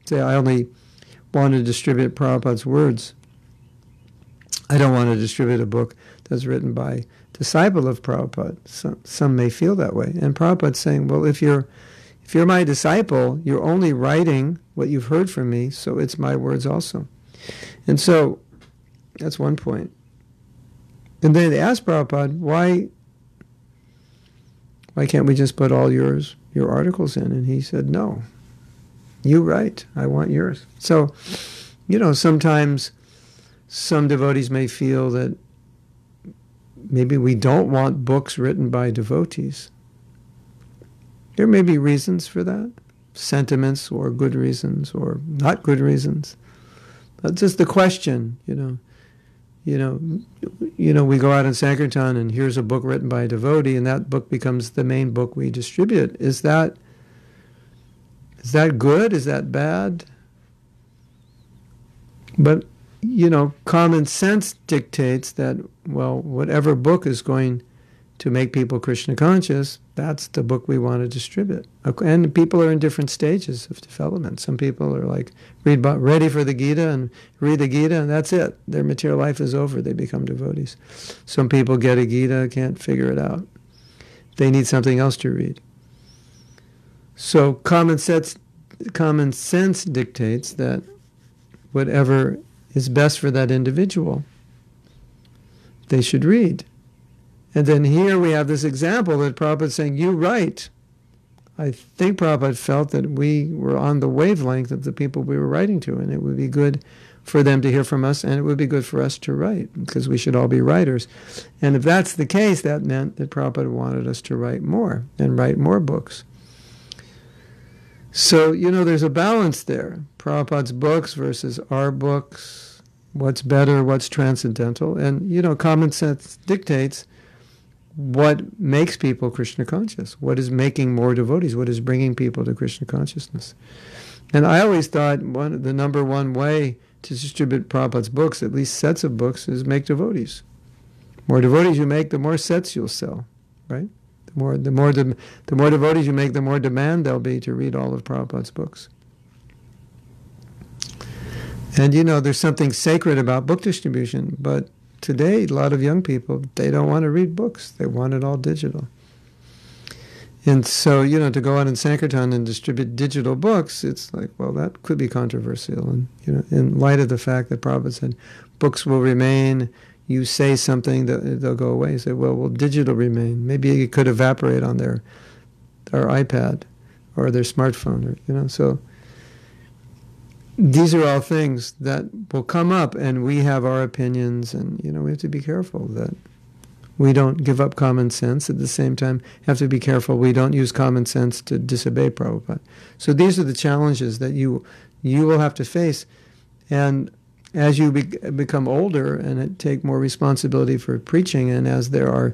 say I only want to distribute Prabhupada's words. I don't want to distribute a book that's written by disciple of Prabhupada. Some, some may feel that way. And Prabhupada's saying, well, if you're if you're my disciple, you're only writing what you've heard from me, so it's my words also. And so that's one point. And then they asked Prabhupada, why why can't we just put all yours your articles in? And he said, No. You write. I want yours. So, you know, sometimes some devotees may feel that maybe we don't want books written by devotees. There may be reasons for that, sentiments or good reasons or not good reasons. That's just the question, you know. You know, you know, we go out in Sankirtan and here's a book written by a devotee, and that book becomes the main book we distribute. Is that is that good? Is that bad? But you know, common sense dictates that, well, whatever book is going to make people Krishna conscious, that's the book we want to distribute. And people are in different stages of development. Some people are like read ready for the Gita and read the Gita, and that's it. Their material life is over. They become devotees. Some people get a Gita, can't figure it out. They need something else to read. So common sense, common sense dictates that whatever is best for that individual, they should read. And then here we have this example that Prabhupada is saying, You write. I think Prabhupada felt that we were on the wavelength of the people we were writing to, and it would be good for them to hear from us, and it would be good for us to write, because we should all be writers. And if that's the case, that meant that Prabhupada wanted us to write more and write more books. So, you know, there's a balance there. Prabhupada's books versus our books, what's better, what's transcendental. And, you know, common sense dictates what makes people Krishna conscious, what is making more devotees, what is bringing people to Krishna consciousness. And I always thought one the number one way to distribute Prabhupada's books, at least sets of books, is make devotees. more devotees you make, the more sets you'll sell, right? The more the more the, the more devotees you make, the more demand there'll be to read all of Prabhupada's books. And you know, there's something sacred about book distribution, but today, a lot of young people, they don't want to read books. They want it all digital. And so, you know, to go out in Sankirtan and distribute digital books, it's like, well, that could be controversial. And, you know, in light of the fact that Prabhupada said books will remain, you say something, they'll go away. You say, well, will digital remain? Maybe it could evaporate on their, their iPad or their smartphone, or, you know, so these are all things that will come up, and we have our opinions, and you know we have to be careful that we don't give up common sense. At the same time, have to be careful we don't use common sense to disobey Prabhupada. So these are the challenges that you you will have to face, and as you be, become older and take more responsibility for preaching, and as there are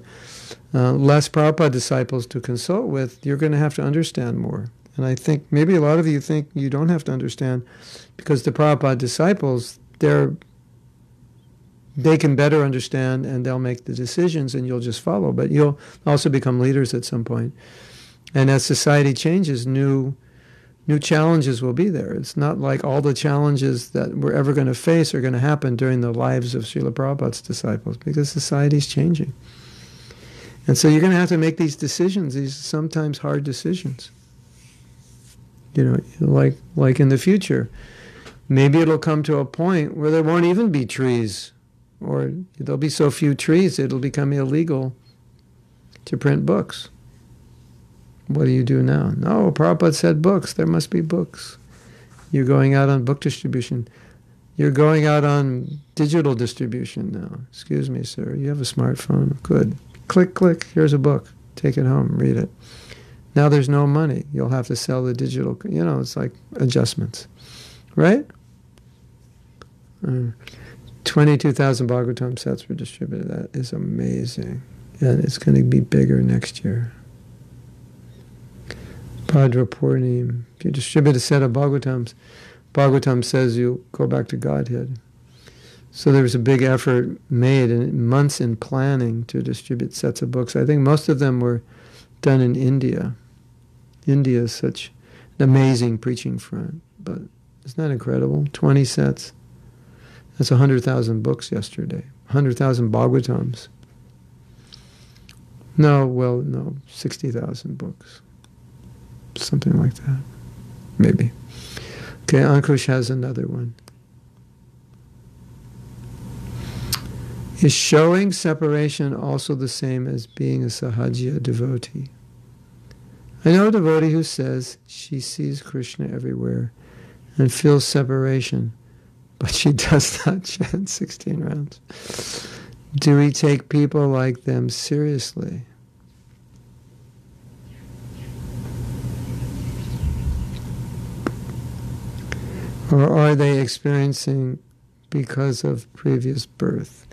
uh, less Prabhupada disciples to consult with, you're going to have to understand more. And I think maybe a lot of you think you don't have to understand because the Prabhupada disciples, they're they can better understand and they'll make the decisions and you'll just follow. But you'll also become leaders at some point. And as society changes, new new challenges will be there. It's not like all the challenges that we're ever going to face are going to happen during the lives of Srila Prabhupada's disciples because society's changing. And so you're going to have to make these decisions, these sometimes hard decisions. You know, like like in the future, maybe it'll come to a point where there won't even be trees, or there'll be so few trees it'll become illegal to print books. What do you do now? No, Prabhupada said books. There must be books. You're going out on book distribution. You're going out on digital distribution now. Excuse me, sir. You have a smartphone. Good. Click, click. Here's a book. Take it home. Read it. Now there's no money. You'll have to sell the digital. You know, it's like adjustments, right? Uh, 22,000 Bhagavatam sets were distributed. That is amazing. And it's going to be bigger next year. Bhadra Purnima. If you distribute a set of Bhagavatams, Bhagavatam says you go back to Godhead. So there was a big effort made and months in planning to distribute sets of books. I think most of them were done in India. India is such an amazing preaching front, but isn't that incredible? 20 sets. That's 100,000 books yesterday. 100,000 Bhagavatams. No, well, no, 60,000 books. Something like that. Maybe. Okay, Ankush has another one. Is showing separation also the same as being a sahaja devotee? I know a devotee who says she sees Krishna everywhere and feels separation, but she does not chant 16 rounds. Do we take people like them seriously? Or are they experiencing because of previous birth?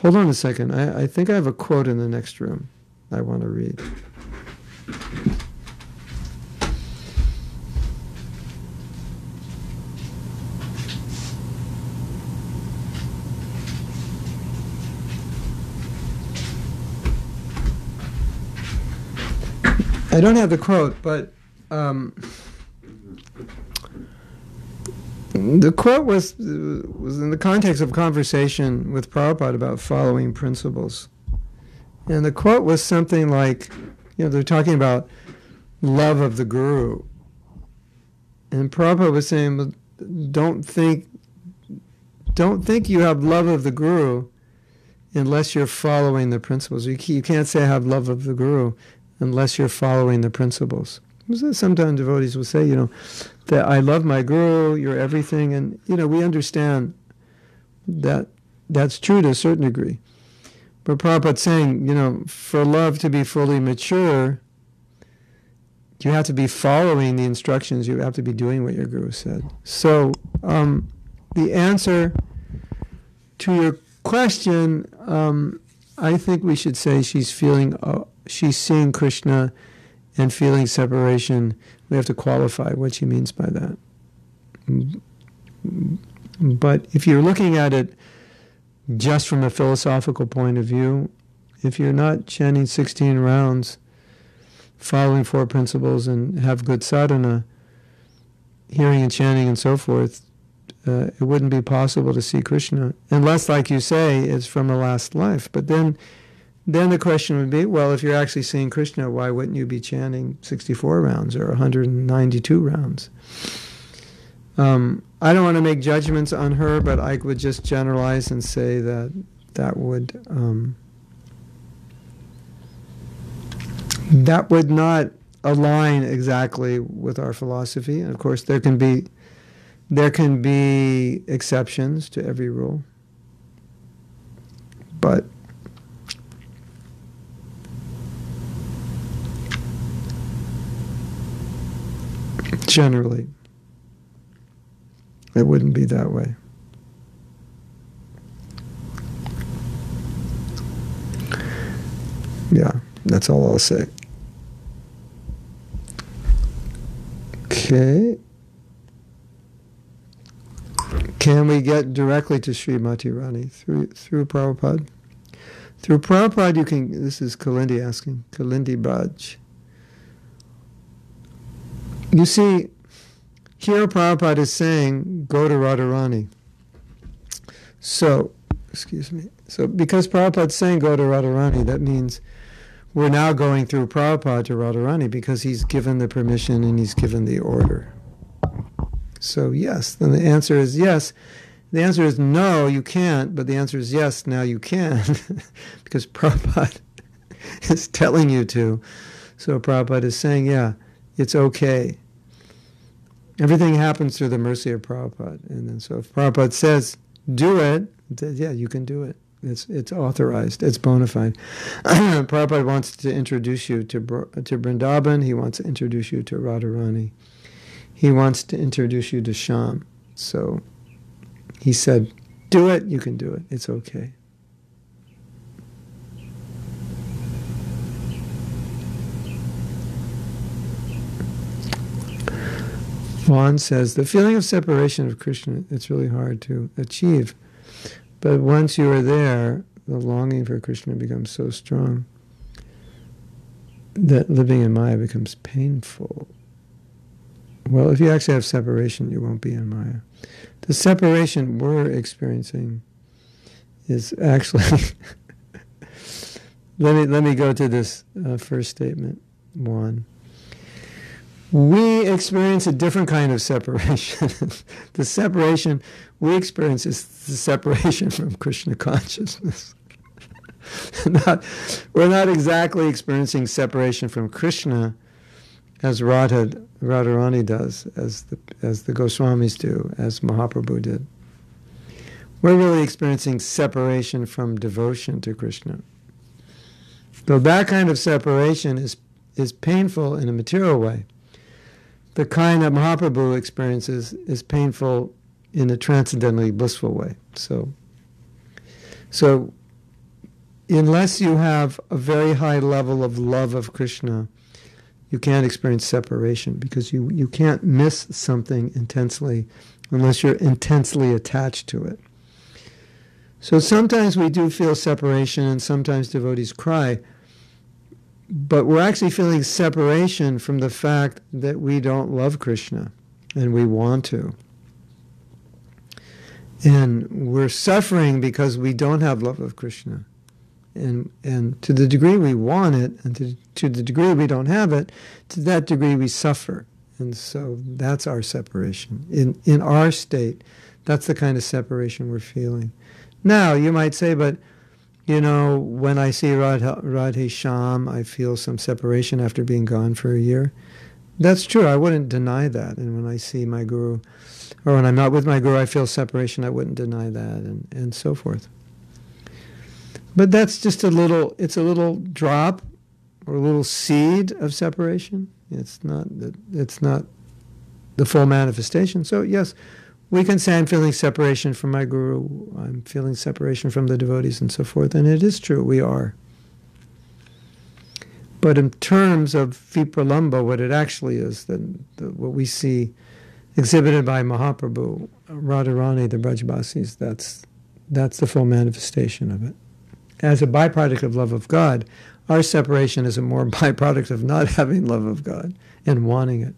Hold on a second. I, I think I have a quote in the next room I want to read. I don't have the quote, but um, the quote was was in the context of conversation with Prabhupada about following principles, and the quote was something like, you know, they're talking about love of the guru, and Prabhupada was saying, well, don't think, don't think you have love of the guru, unless you're following the principles. You you can't say I have love of the guru unless you're following the principles. Sometimes devotees will say, you know, that I love my guru, you're everything, and you know we understand that that's true to a certain degree. But Prabhupada's saying, you know, for love to be fully mature, you have to be following the instructions. You have to be doing what your guru said. So um, the answer to your question, um, I think we should say she's feeling, uh, she's seeing Krishna and feeling separation, we have to qualify what she means by that. But if you're looking at it just from a philosophical point of view, if you're not chanting 16 rounds, following four principles, and have good sadhana, hearing and chanting and so forth, uh, it wouldn't be possible to see Krishna. Unless, like you say, it's from a last life. But then then the question would be, well, if you're actually seeing Krishna, why wouldn't you be chanting 64 rounds or 192 rounds? Um, I don't want to make judgments on her, but I would just generalize and say that that would um, that would not align exactly with our philosophy. And of course, there can be there can be exceptions to every rule, but Generally, it wouldn't be that way. Yeah, that's all I'll say. Okay. Can we get directly to Sri Srimati Rani through through Prabhupada? Through Prabhupada, you can. This is Kalindi asking. Kalindi Braj. You see, here Prabhupada is saying, go to Radharani. So, excuse me. So, because Prabhupada is saying go to Radharani, that means we're now going through Prabhupada to Radharani because he's given the permission and he's given the order. So, yes, then the answer is yes. The answer is no, you can't, but the answer is yes, now you can, because Prabhupada is telling you to. So, Prabhupada is saying, yeah it's okay. Everything happens through the mercy of Prabhupada. And then so if Prabhupada says, do it, yeah, you can do it. It's, it's authorized. It's bona fide. Prabhupada wants to introduce you to, to Vrindavan. He wants to introduce you to Radharani. He wants to introduce you to Shyam. So he said, do it, you can do it. It's okay. Juan says the feeling of separation of Krishna, it's really hard to achieve. But once you are there, the longing for Krishna becomes so strong that living in Maya becomes painful. Well, if you actually have separation, you won't be in Maya. The separation we're experiencing is actually. let me let me go to this uh, first statement. One. We experience a different kind of separation. the separation we experience is the separation from Krishna consciousness. not, we're not exactly experiencing separation from Krishna as Radha, Radharani does, as the, as the Goswamis do, as Mahaprabhu did. We're really experiencing separation from devotion to Krishna. Though that kind of separation is, is painful in a material way, the kind that Mahaprabhu experiences is painful in a transcendently blissful way. So, so unless you have a very high level of love of Krishna, you can't experience separation because you, you can't miss something intensely unless you're intensely attached to it. So sometimes we do feel separation and sometimes devotees cry, but we're actually feeling separation from the fact that we don't love Krishna and we want to. And we're suffering because we don't have love of Krishna. And, and to the degree we want it, and to, to the degree we don't have it, to that degree we suffer. And so that's our separation. In, in our state, that's the kind of separation we're feeling. Now, you might say, but, you know, when I see Radhe Shyam, I feel some separation after being gone for a year. That's true. I wouldn't deny that. And when I see my guru, or when I'm not with my guru, I feel separation. I wouldn't deny that, and, and so forth. But that's just a little, it's a little drop or a little seed of separation. It's not, it's not the full manifestation. So, yes, we can say I'm feeling separation from my guru, I'm feeling separation from the devotees, and so forth. And it is true, we are. But in terms of Vipralambha, what it actually is, then what we see exhibited by Mahaprabhu, uh, Radharani, the Brajbasis, that's, that's the full manifestation of it. As a byproduct of love of God, our separation is a more byproduct of not having love of God and wanting it.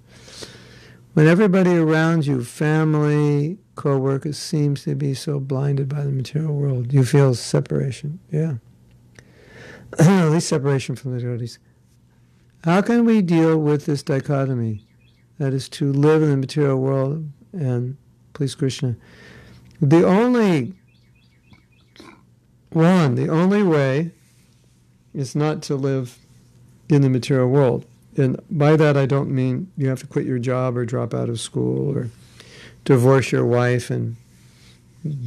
When everybody around you, family, co-workers, seems to be so blinded by the material world, you feel separation. Yeah. At least separation from the devotees. How can we deal with this dichotomy? that is to live in the material world and please Krishna. The only one, the only way is not to live in the material world. And by that I don't mean you have to quit your job or drop out of school or divorce your wife and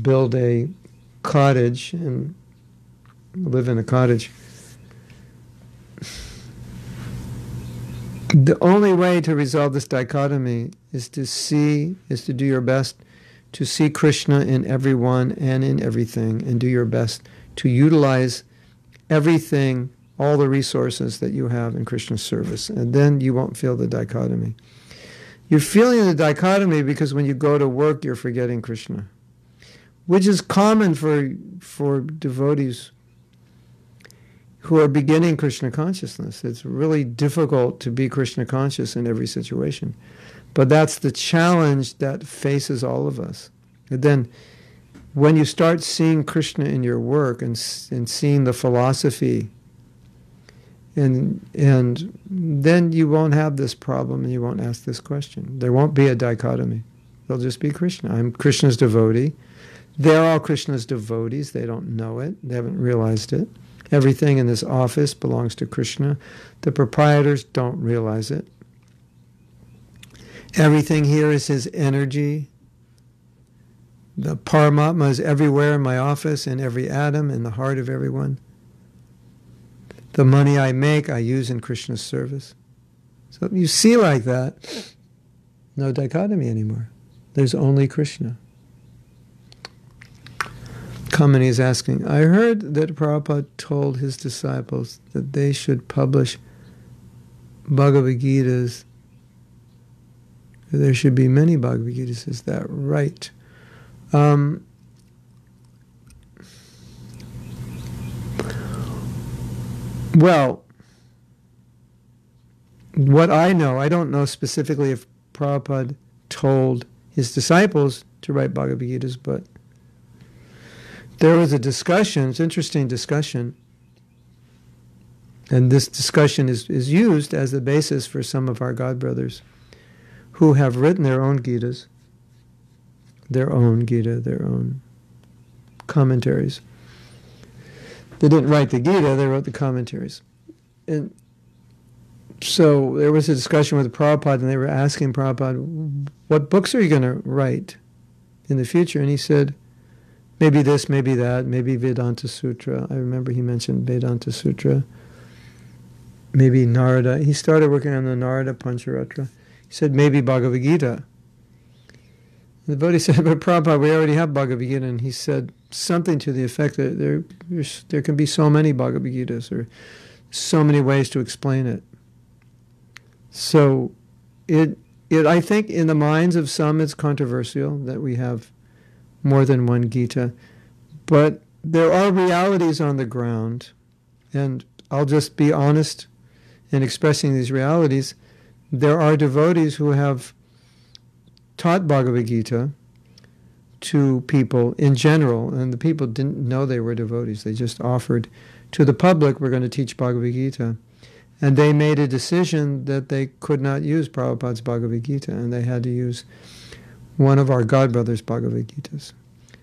build a cottage and live in a cottage. The only way to resolve this dichotomy is to see, is to do your best to see Krishna in everyone and in everything, and do your best to utilize everything, all the resources that you have in Krishna's service. And then you won't feel the dichotomy. You're feeling the dichotomy because when you go to work, you're forgetting Krishna, which is common for, for devotees who are beginning Krishna consciousness. It's really difficult to be Krishna conscious in every situation. But that's the challenge that faces all of us. And then when you start seeing Krishna in your work and, and seeing the philosophy, and, and then you won't have this problem and you won't ask this question. There won't be a dichotomy. There'll just be Krishna. I'm Krishna's devotee. They're all Krishna's devotees. They don't know it, they haven't realized it. Everything in this office belongs to Krishna. The proprietors don't realize it. Everything here is his energy. The Paramatma is everywhere in my office, in every atom, in the heart of everyone. The money I make, I use in Krishna's service. So you see like that, no dichotomy anymore. There's only Krishna. Kamini is asking, I heard that Prabhupada told his disciples that they should publish Bhagavad Gita's. There should be many Bhagavad Gitas. Is that right? Um, well, what I know, I don't know specifically if Prabhupada told his disciples to write Bhagavad Gita's, but there was a discussion, it's an interesting discussion, and this discussion is, is used as the basis for some of our God brothers who have written their own Gitas, their own Gita, their own commentaries. They didn't write the Gita, they wrote the commentaries. And so there was a discussion with Prabhupada, and they were asking Prabhupada, What books are you going to write in the future? And he said, Maybe this, maybe that, maybe Vedanta Sutra. I remember he mentioned Vedanta Sutra. Maybe Narada. He started working on the Narada Pancharatra. He said, Maybe Bhagavad Gita. The Bodhi said, But Prabhupada, we already have Bhagavad Gita. And he said something to the effect that there, there can be so many Bhagavad Gitas, or so many ways to explain it. So it it I think in the minds of some it's controversial that we have more than one Gita, but there are realities on the ground, and I'll just be honest in expressing these realities. There are devotees who have taught Bhagavad Gita to people in general, and the people didn't know they were devotees. They just offered to the public, we're going to teach Bhagavad Gita. And they made a decision that they could not use Prabhupada's Bhagavad Gita, and they had to use one of our Godbrother's Bhagavad Gitas.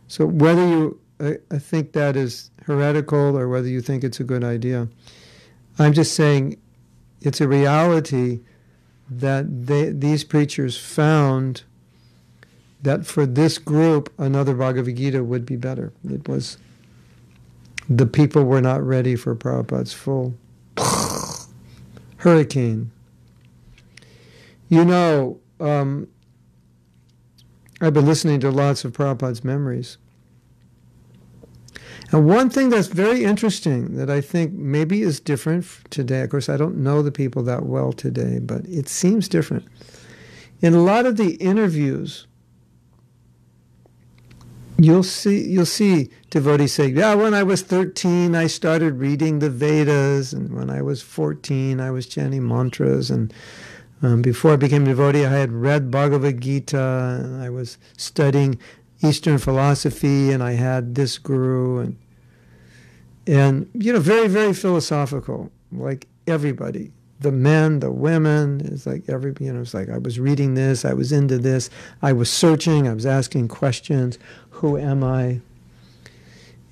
So whether you I, I think that is heretical or whether you think it's a good idea, I'm just saying it's a reality that they, these preachers found that for this group another Bhagavad Gita would be better. It was the people were not ready for Prabhupada's full hurricane. You know, um, I've been listening to lots of Prabhupada's memories. And one thing that's very interesting that I think maybe is different today, of course, I don't know the people that well today, but it seems different. In a lot of the interviews, you'll see you'll see devotees say, "Yeah, when I was 13, I started reading the Vedas, and when I was 14, I was chanting mantras, and um, before I became a devotee, I had read Bhagavad Gita, and I was studying Eastern philosophy, and I had this guru, and and you know, very very philosophical, like everybody." The men, the women. It's like every, you know, it's like I was reading this, I was into this, I was searching, I was asking questions. Who am I?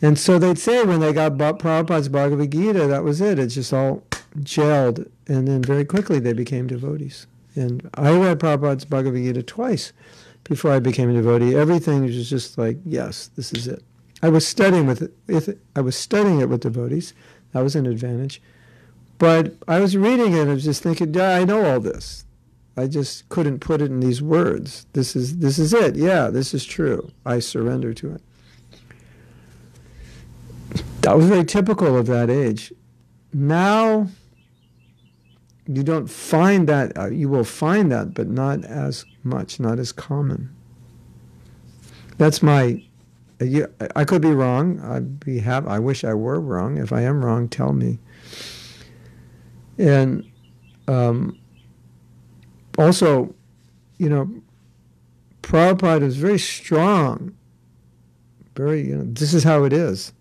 And so they'd say when they got Prabhupada's Bhagavad Gita, that was it. It just all gelled. And then very quickly they became devotees. And I read Prabhupada's Bhagavad Gita twice before I became a devotee. Everything was just like, yes, this is it. I was studying with it. I was studying it with devotees, that was an advantage. But I was reading it and I was just thinking, yeah, I know all this. I just couldn't put it in these words. This is this is it. Yeah, this is true. I surrender to it. That was very typical of that age. Now you don't find that uh, you will find that but not as much, not as common. That's my uh, I could be wrong. I'd be. I wish I were wrong. If I am wrong, tell me. And um, also, you know, Prabhupada is very strong. Very, you know, this is how it is.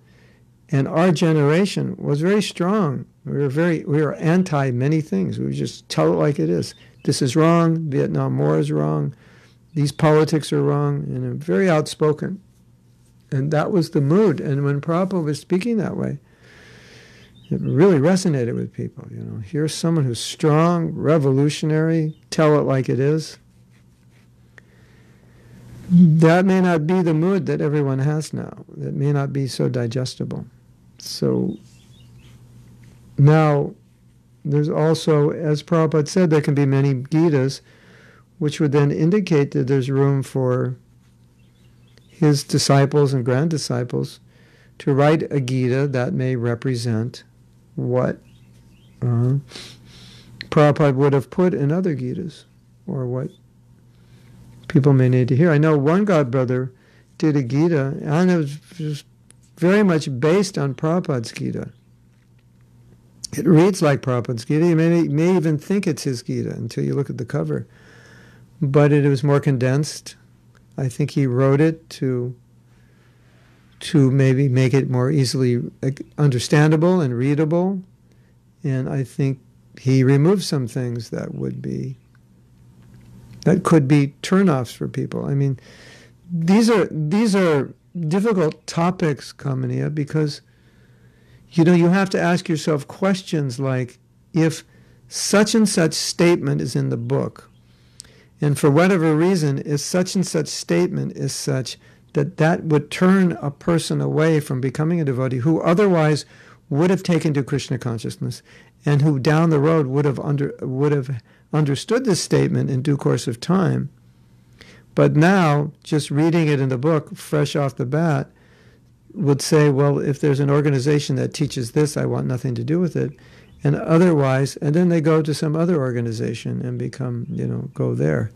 And our generation was very strong. We were very, we were anti many things. We just tell it like it is. This is wrong. Vietnam War is wrong. These politics are wrong. And very outspoken. And that was the mood. And when Prabhupada was speaking that way, it really resonated with people. You know, here's someone who's strong, revolutionary, tell it like it is. That may not be the mood that everyone has now. It may not be so digestible. So now there's also, as Prabhupada said, there can be many Gitas, which would then indicate that there's room for his disciples and grand disciples to write a Gita that may represent what uh, Prabhupada would have put in other Gitas, or what people may need to hear. I know one God brother did a Gita, and it was very much based on Prabhupada's Gita. It reads like Prabhupada's Gita. You may, may even think it's his Gita until you look at the cover. But it was more condensed. I think he wrote it to to maybe make it more easily understandable and readable. And I think he removed some things that would be that could be turnoffs for people. I mean, these are these are difficult topics, Kamaniya, because you know you have to ask yourself questions like if such and such statement is in the book, and for whatever reason, if such and such statement is such that that would turn a person away from becoming a devotee who otherwise would have taken to Krishna consciousness and who down the road would have under would have understood this statement in due course of time. But now, just reading it in the book, fresh off the bat, would say, well, if there's an organization that teaches this, I want nothing to do with it. And otherwise, and then they go to some other organization and become, you know, go there.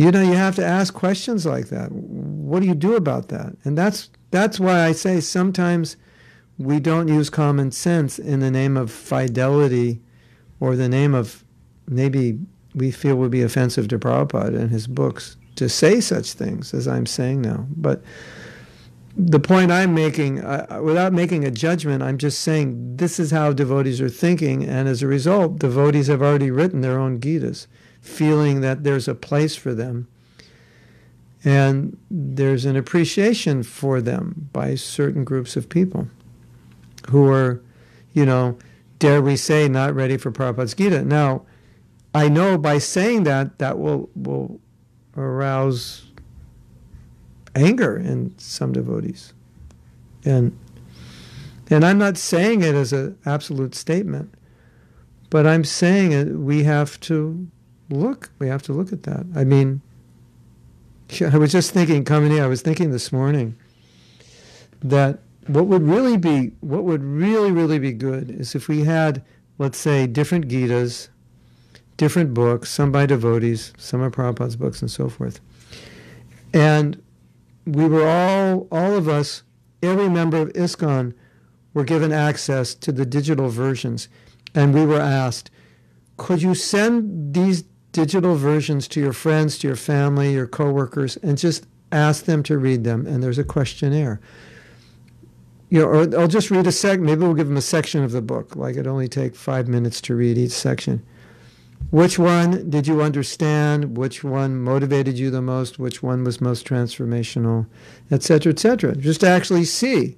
You know, you have to ask questions like that. What do you do about that? And that's that's why I say sometimes we don't use common sense in the name of fidelity or the name of maybe we feel would be offensive to Prabhupada and his books to say such things as I'm saying now. But the point I'm making, uh, without making a judgment, I'm just saying this is how devotees are thinking, and as a result, devotees have already written their own Gitas feeling that there's a place for them. And there's an appreciation for them by certain groups of people who are, you know, dare we say, not ready for Prabhupada's Gita. Now, I know by saying that, that will, will arouse anger in some devotees. And, and I'm not saying it as an absolute statement, but I'm saying it, we have to look. We have to look at that. I mean, I was just thinking, coming here, I was thinking this morning that what would really be, what would really, really be good is if we had, let's say, different Gitas, different books, some by devotees, some are Prabhupada's books, and so forth. And we were all, all of us, every member of ISKCON, were given access to the digital versions. And we were asked, could you send these digital versions to your friends, to your family, your coworkers, and just ask them to read them. And there's a questionnaire. You know, or I'll just read a sec. Maybe we'll give them a section of the book. Like it only take five minutes to read each section. Which one did you understand? Which one motivated you the most? Which one was most transformational, et cetera, et cetera. Just to actually see,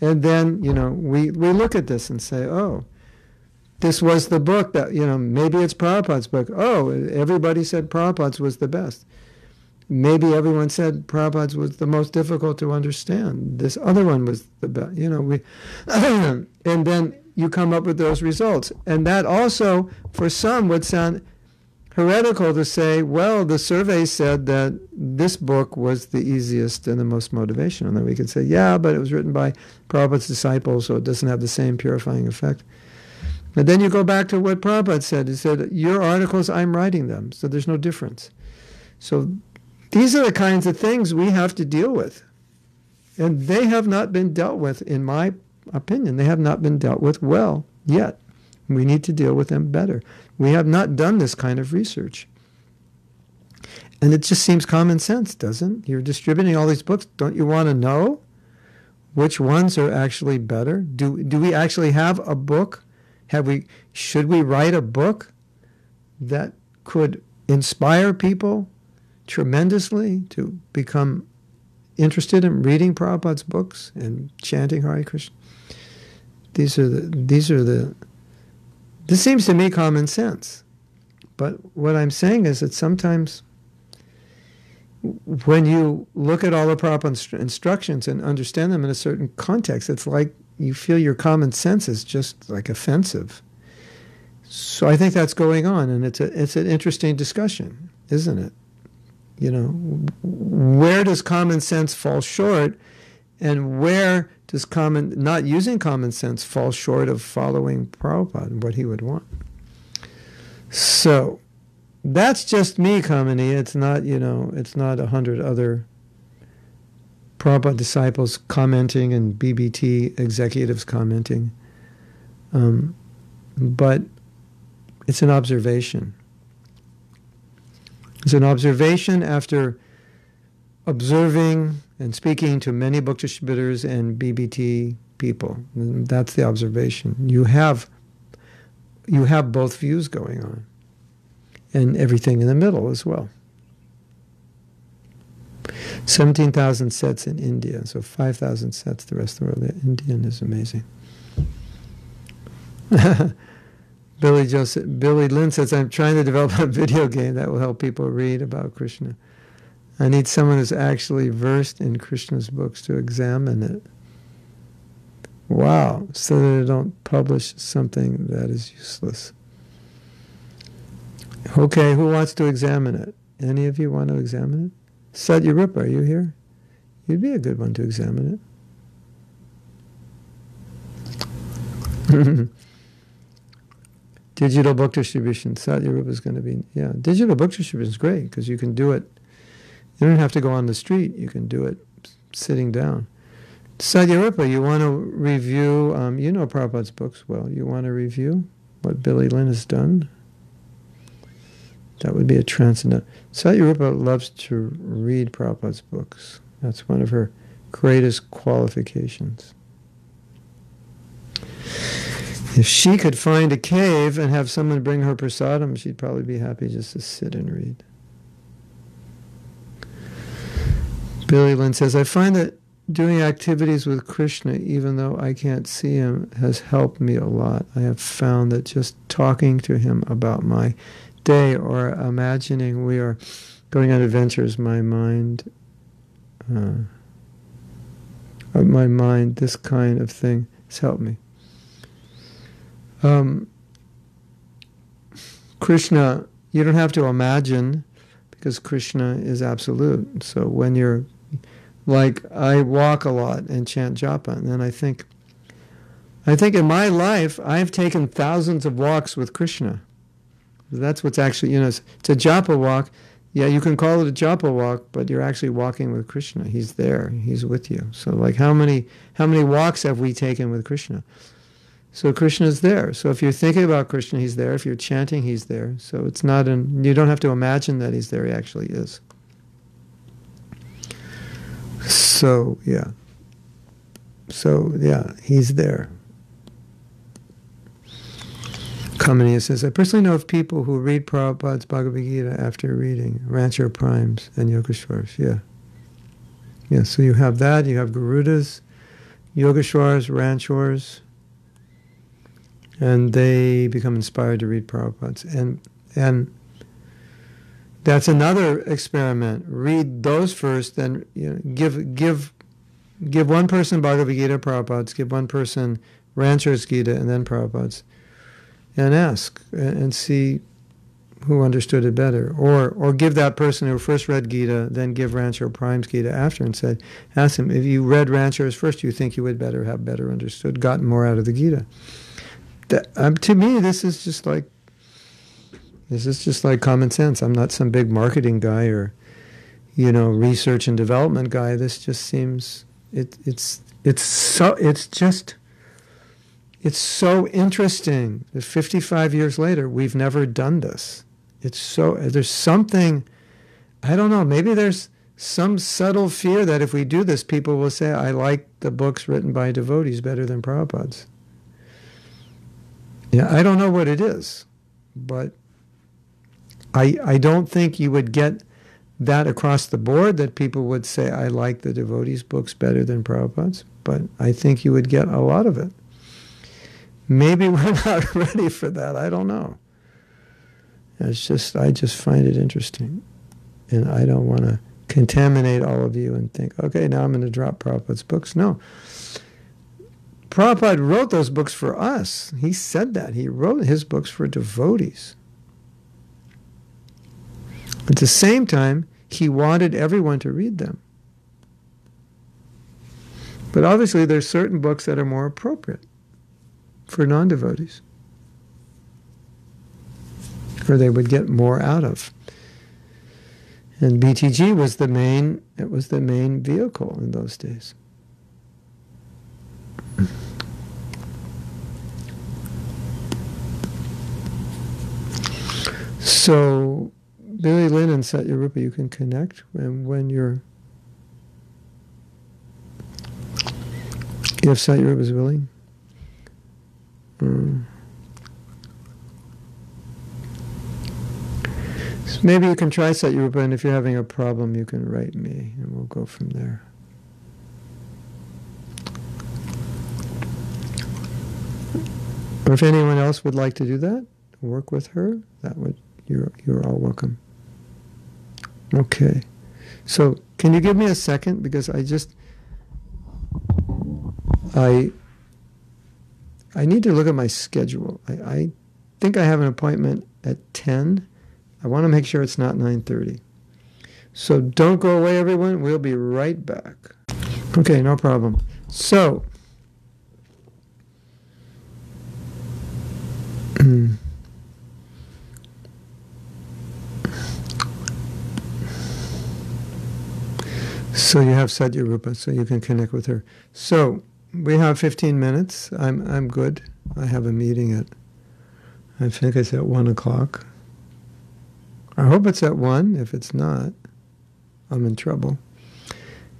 and then you know we we look at this and say, oh, this was the book that, you know, maybe it's Prabhupada's book. Oh, everybody said Prabhupada's was the best. Maybe everyone said Prabhupada's was the most difficult to understand. This other one was the best. You know, we, and then you come up with those results. And that also, for some, would sound heretical to say, well, the survey said that this book was the easiest and the most motivational. And then we could say, yeah, but it was written by Prabhupada's disciples, so it doesn't have the same purifying effect. And then you go back to what Prabhupada said. He said, Your articles, I'm writing them, so there's no difference. So these are the kinds of things we have to deal with. And they have not been dealt with, in my opinion. They have not been dealt with well yet. We need to deal with them better. We have not done this kind of research. And it just seems common sense, doesn't? You're distributing all these books. Don't you want to know which ones are actually better? Do, do we actually have a book have we should we write a book that could inspire people tremendously to become interested in reading Prabhupada's books and chanting Hare Krishna? These are the these are the this seems to me common sense. But what I'm saying is that sometimes when you look at all the Prabhupada instructions and understand them in a certain context, it's like you feel your common sense is just like offensive. So I think that's going on, and it's a it's an interesting discussion, isn't it? You know, where does common sense fall short, and where does common not using common sense fall short of following Prabhupada and what he would want? So that's just me, Kamini. It's not you know, it's not a hundred other Prabhupada disciples commenting and BBT executives commenting. Um, but it's an observation. It's an observation after observing and speaking to many book distributors and BBT people. And that's the observation. You have you have both views going on, and everything in the middle as well. 17,000 sets in India, so 5,000 sets the rest of the world. Indian is amazing. Billy Joseph, Billy Lynn says, I'm trying to develop a video game that will help people read about Krishna. I need someone who's actually versed in Krishna's books to examine it. Wow, so that I don't publish something that is useless. Okay, who wants to examine it? Any of you want to examine it? Satyarupa, are you here? You'd be a good one to examine it. digital book distribution. Satyarupa is going to be, yeah. Digital book distribution is great because you can do it. You don't have to go on the street. You can do it sitting down. Satyarupa, you want to review, um, you know Prabhupada's books well. You want to review what Billy Lynn has done? That would be a transcendental. Satyarupa loves to read Prabhupada's books. That's one of her greatest qualifications. If she could find a cave and have someone bring her prasadam, she'd probably be happy just to sit and read. Billy Lynn says, I find that doing activities with Krishna, even though I can't see him, has helped me a lot. I have found that just talking to him about my day or imagining we are going on adventures, my mind, uh, my mind, this kind of thing has helped me. Um, Krishna, you don't have to imagine because Krishna is absolute. So when you're like I walk a lot and chant japa, and then I think, I think in my life I've taken thousands of walks with Krishna. That's what's actually, you know, it's, it's a japa walk. Yeah, you can call it a japa walk, but you're actually walking with Krishna. He's there. He's with you. So, like, how many how many walks have we taken with Krishna? So Krishna is there. So if you're thinking about Krishna, he's there. If you're chanting, he's there. So it's not an you don't have to imagine that he's there. He actually is. So yeah. So yeah, he's there. Kamaniya says, I personally know of people who read Prabhupada's Bhagavad Gita after reading Ranchor Primes and Yogeshwars. Yeah. Yeah, so you have that, you have Garudas, Yogeshwars, Ranchors, and they become inspired to read Prabhupada's. And, and that's another experiment. Read those first, then you know, give, give, give one person Bhagavad Gita, Prabhupada's, give one person Ranchor's Gita, and then Prabhupada's and ask and see who understood it better. Or, or give that person who first read Gita, then give Ranchor Prime's Gita after and said, ask him, if you read Ranchor's first, you think you would better have better understood, gotten more out of the Gita. That, um, to me, this is just like, this is just like common sense. I'm not some big marketing guy or, you know, research and development guy. This just seems, it, it's, it's so, it's just, it's so interesting that 55 years later, we've never done this. It's so, there's something, I don't know, maybe there's some subtle fear that if we do this, people will say, I like the books written by devotees better than Prabhupada's. Yeah, I don't know what it is, but I, I don't think you would get that across the board that people would say, I like the devotees' books better than Prabhupada's, but I think you would get a lot of it. Maybe we're not ready for that. I don't know. It's just, I just find it interesting. And I don't want to contaminate all of you and think, okay, now I'm going to drop Prabhupada's books. No. Prabhupada wrote those books for us. He said that. He wrote his books for devotees. At the same time, he wanted everyone to read them. But obviously, there's certain books that are more appropriate for non devotees. Or they would get more out of. And BTG was the main it was the main vehicle in those days. So Billy Lynn and Satyarupa you can connect when when you're if Satyarupa is willing. Mm. So maybe you can try Satyarupa, and if you're having a problem, you can write me, and we'll go from there. Or if anyone else would like to do that, work with her, that would you're you're all welcome. Okay. So can you give me a second because I just I I need to look at my schedule. I, I think I have an appointment at 10. I want to make sure it's not 9:30. So don't go away everyone. We'll be right back. Okay, no problem. So So you have Satyarupa, so you can connect with her. So we have 15 minutes. I'm I'm good. I have a meeting at I think it's at one o'clock. I hope it's at one. If it's not, I'm in trouble.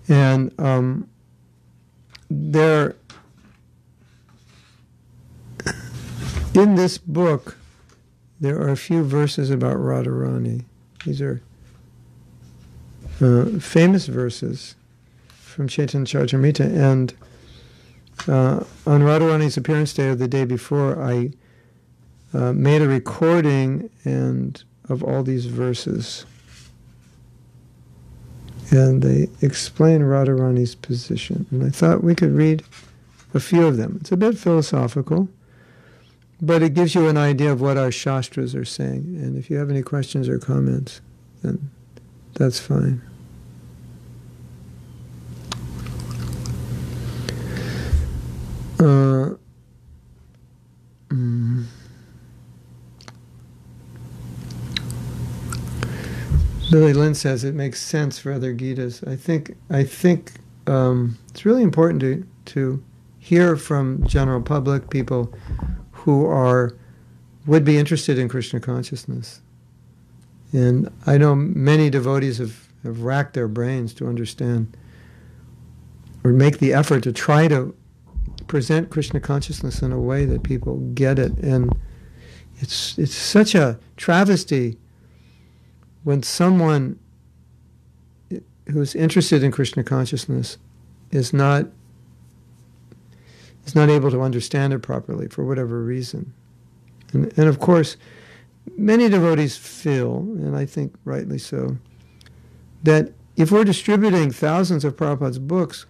And um, there, in this book, there are a few verses about Radharani. These are uh, famous verses from Chaitanya Charitamrita. And uh, on Radharani's appearance day or the day before, I uh, made a recording and of all these verses. And they explain Radharani's position. And I thought we could read a few of them. It's a bit philosophical, but it gives you an idea of what our Shastras are saying. And if you have any questions or comments, then that's fine. Uh, mm. Billy Lynn says it makes sense for other Gitas. I think I think um, it's really important to to hear from general public people who are would be interested in Krishna consciousness. And I know many devotees have, have racked their brains to understand or make the effort to try to present Krishna consciousness in a way that people get it. And it's it's such a travesty when someone who's interested in Krishna consciousness is not is not able to understand it properly for whatever reason. And, and of course, many devotees feel, and I think rightly so, that if we're distributing thousands of Prabhupada's books,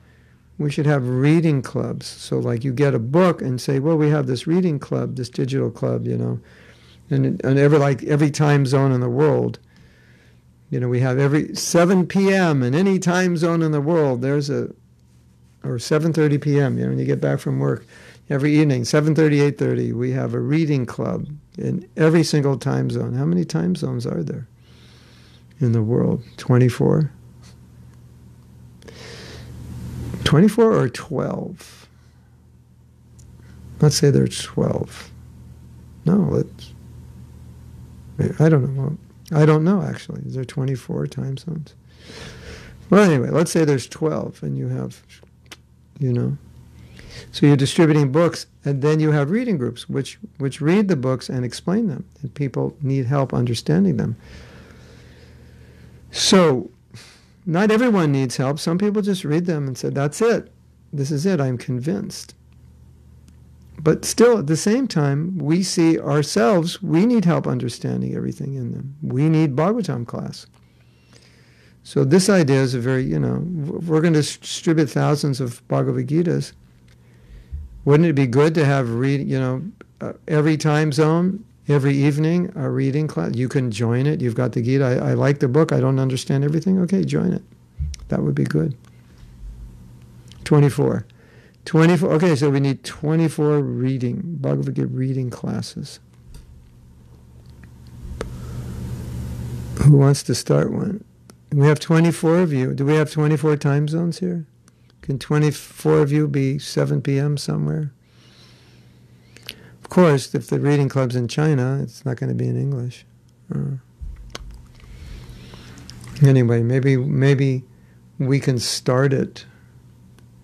we should have reading clubs. So, like, you get a book and say, well, we have this reading club, this digital club, you know, and, and every, like, every time zone in the world – you know, we have every 7 p.m. in any time zone in the world, there's a, or 7.30 p.m., you know, when you get back from work, every evening, 7.30, 8.30, we have a reading club in every single time zone. How many time zones are there in the world? 24? 24 or 12? Let's say there's 12. No, let's, I don't know. I don't know actually. Is there 24 time zones? Well, anyway, let's say there's 12 and you have, you know. So you're distributing books and then you have reading groups which, which read the books and explain them. And people need help understanding them. So not everyone needs help. Some people just read them and say, that's it. This is it. I'm convinced. But still, at the same time, we see ourselves, we need help understanding everything in them. We need Bhagavatam class. So this idea is a very, you know, we're going to distribute thousands of Bhagavad Gitas. Wouldn't it be good to have read, you know, uh, every time zone, every evening, a reading class? You can join it. You've got the Gita. I, I like the book. I don't understand everything. Okay, join it. That would be good. 24. 24, okay, so we need 24 reading, Bhagavad Gita reading classes. Who wants to start one? We have 24 of you. Do we have 24 time zones here? Can 24 of you be 7 p.m. somewhere? Of course, if the reading club's in China, it's not going to be in English. Uh, anyway, maybe maybe we can start it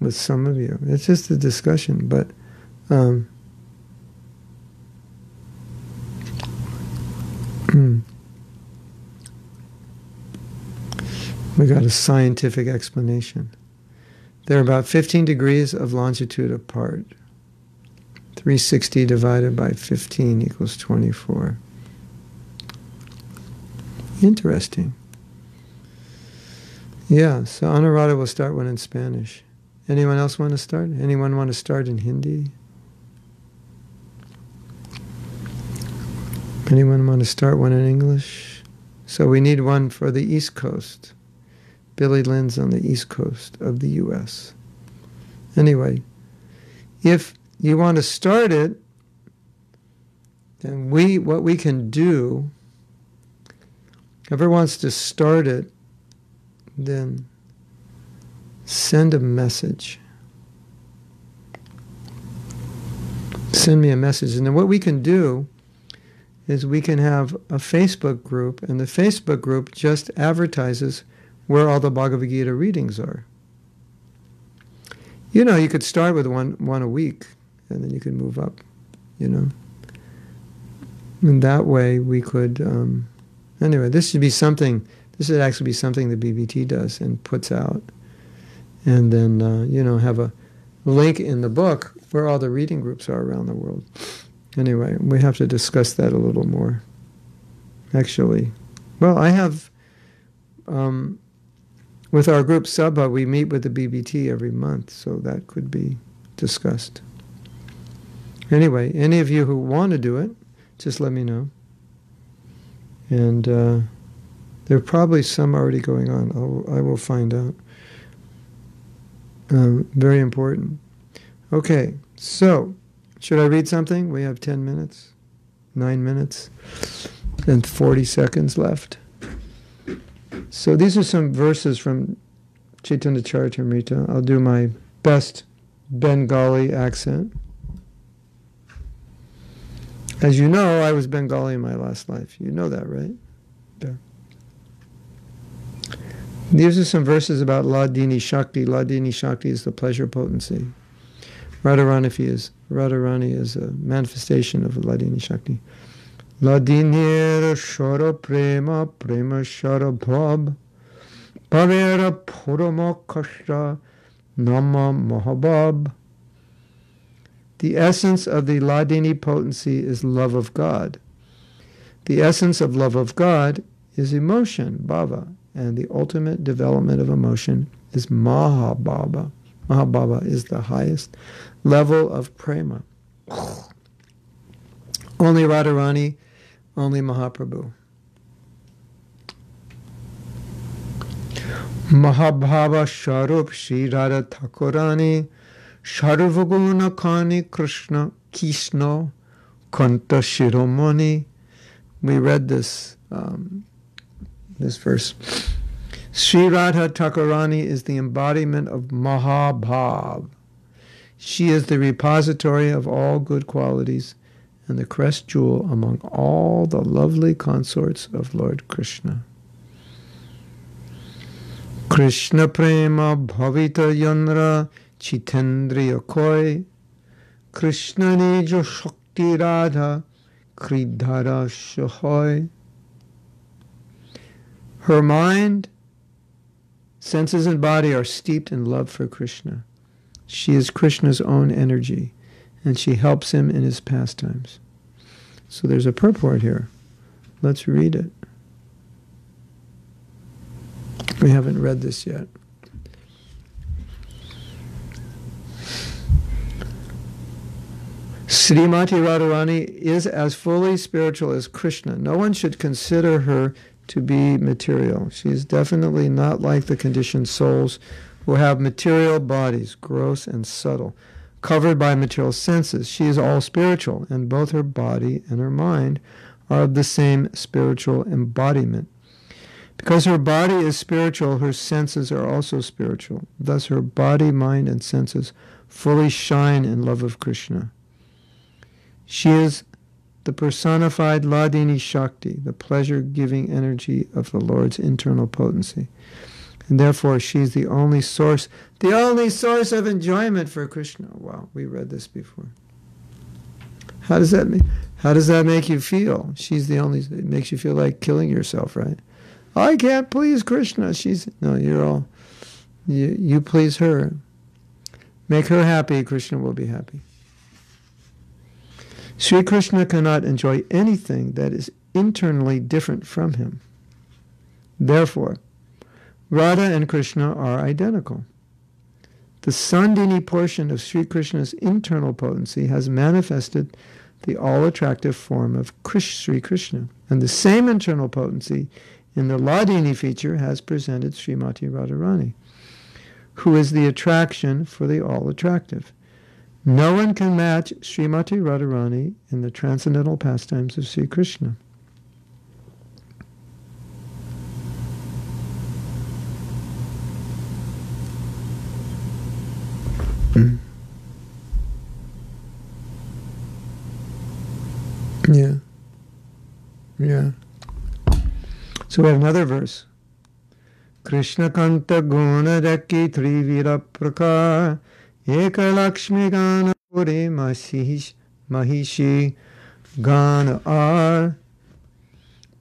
with some of you. It's just a discussion, but um, we got a scientific explanation. They're about 15 degrees of longitude apart. 360 divided by 15 equals 24. Interesting. Yeah, so Anuradha will start one in Spanish. Anyone else want to start? Anyone want to start in Hindi? Anyone want to start one in English? So we need one for the East Coast. Billy Lynn's on the East Coast of the U.S. Anyway, if you want to start it, then we what we can do. Whoever wants to start it, then send a message. Send me a message. And then what we can do is we can have a Facebook group, and the Facebook group just advertises where all the Bhagavad Gita readings are. You know, you could start with one one a week, and then you could move up. You know, and that way we could. Um, anyway, this should be something. This should actually be something the BBT does and puts out, and then uh, you know have a link in the book where all the reading groups are around the world. Anyway, we have to discuss that a little more. Actually, well, I have. Um, with our group Sabha, we meet with the BBT every month, so that could be discussed. Anyway, any of you who want to do it, just let me know. And uh, there are probably some already going on. I'll, I will find out. Um, very important. Okay, so should I read something? We have 10 minutes, 9 minutes, and 40 seconds left. So these are some verses from Chaitanya Charitamrita. I'll do my best Bengali accent. As you know, I was Bengali in my last life. You know that, right? Yeah. These are some verses about Hladini Shakti. Hladini Shakti is the pleasure potency. Radharani is Radharani is a manifestation of Hladini Shakti. Hladinir er Shara Prema Prema Shara Bhab Bhavera Purama Kashra Nama Mahabab. The essence of the Hladini potency is love of God. The essence of love of God is emotion, bhava, and the ultimate development of emotion is Mahabhava. Mahabhava is the highest level of prema. Only Radharani, only Mahaprabhu. Mahabhava Sharup Sri Radha Thakurani Sarvaguna Kani Krishna Kishno Kanta Shiromani. We read this um, this verse. Sri Radha Thakurani is the embodiment of Mahabhav. She is the repository of all good qualities and the crest jewel among all the lovely consorts of Lord Krishna. Krishna prema bhavita yanra chitendriya koi Krishna nijo shakti radha kridhara. Her mind, senses, and body are steeped in love for Krishna. She is Krishna's own energy, and she helps him in his pastimes. So there's a purport here. Let's read it. We haven't read this yet. Srimati Radharani is as fully spiritual as Krishna. No one should consider her to be material. She is definitely not like the conditioned souls who have material bodies, gross and subtle, covered by material senses. She is all spiritual, and both her body and her mind are of the same spiritual embodiment. Because her body is spiritual, her senses are also spiritual. Thus, her body, mind, and senses fully shine in love of Krishna. She is the personified Hladini Shakti, the pleasure giving energy of the Lord's internal potency. And therefore, she's the only source, the only source of enjoyment for Krishna. Wow, we read this before. How does that make, how does that make you feel? She's the only, it makes you feel like killing yourself, right? I can't please Krishna. She's, no, you're all, you, you please her. Make her happy, Krishna will be happy. Sri Krishna cannot enjoy anything that is internally different from him. Therefore, Radha and Krishna are identical. The Sandhini portion of Sri Krishna's internal potency has manifested the all attractive form of Sri Krishna, and the same internal potency in the Hladini feature has presented Srimati Radharani, who is the attraction for the all attractive. No one can match Srimati Radharani in the transcendental pastimes of Sri Krishna. Hmm. Yeah. Yeah. So we have another verse. Krishna Kanta Guna Raki Trivira Prakar Puri Mahishi Mahishi Gana Ar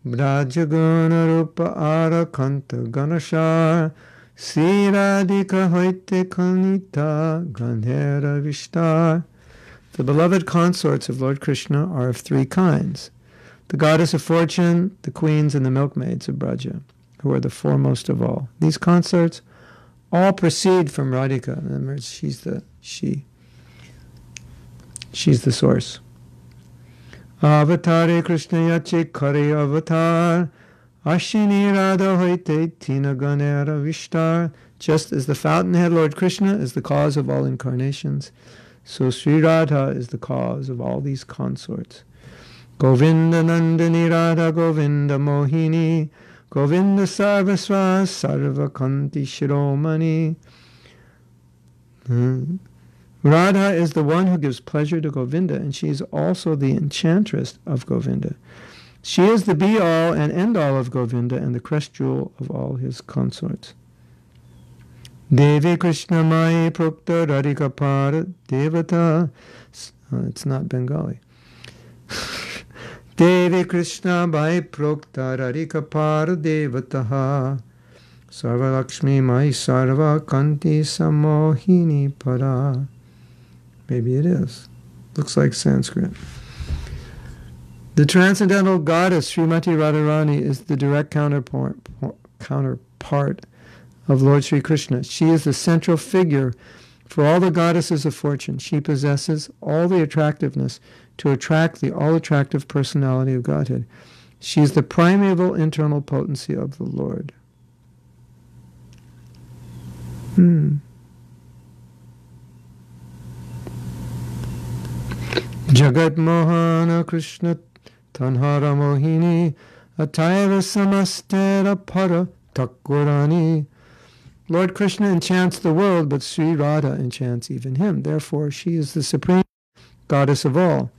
Brajagana Rupa Ara Kanta Ganashar Siradika Hoite Kanita Gandhera Vishtar the beloved consorts of Lord Krishna are of three kinds the goddess of fortune, the queens, and the milkmaids of Braja, who are the foremost of all. These consorts all proceed from Radhika. Words, she's the she. She's the source. Avatare Krishna Yache Kare Avatar Ashini Radha Hoite Tina Ganera Vishtar. Just as the fountainhead Lord Krishna is the cause of all incarnations, so Sri Radha is the cause of all these consorts. Govinda Nandini Radha Govinda Mohini Govinda Sarvasva Sarva Kanti Shiromani. Hmm. Radha is the one who gives pleasure to Govinda, and she is also the enchantress of Govinda. She is the be all and end all of Govinda and the crest jewel of all his consorts. Devi Krishna Mai Prokta Radhikapar Devata. Uh, it's not Bengali. Devi Krishna Mai Prokta Radhikapar Devataha. Sarva Lakshmi Mai Sarva Kanti Samohini Para. Maybe it is. Looks like Sanskrit. The transcendental goddess Srimati Radharani is the direct counterpart, counterpart of Lord Sri Krishna. She is the central figure for all the goddesses of fortune. She possesses all the attractiveness to attract the all attractive personality of Godhead. She is the primeval internal potency of the Lord. Hmm. Jagat Mohana Krishna Tanhara Mohini Atayava Samastera Para Takurani Lord Krishna enchants the world, but Sri Radha enchants even him. Therefore, she is the supreme goddess of all.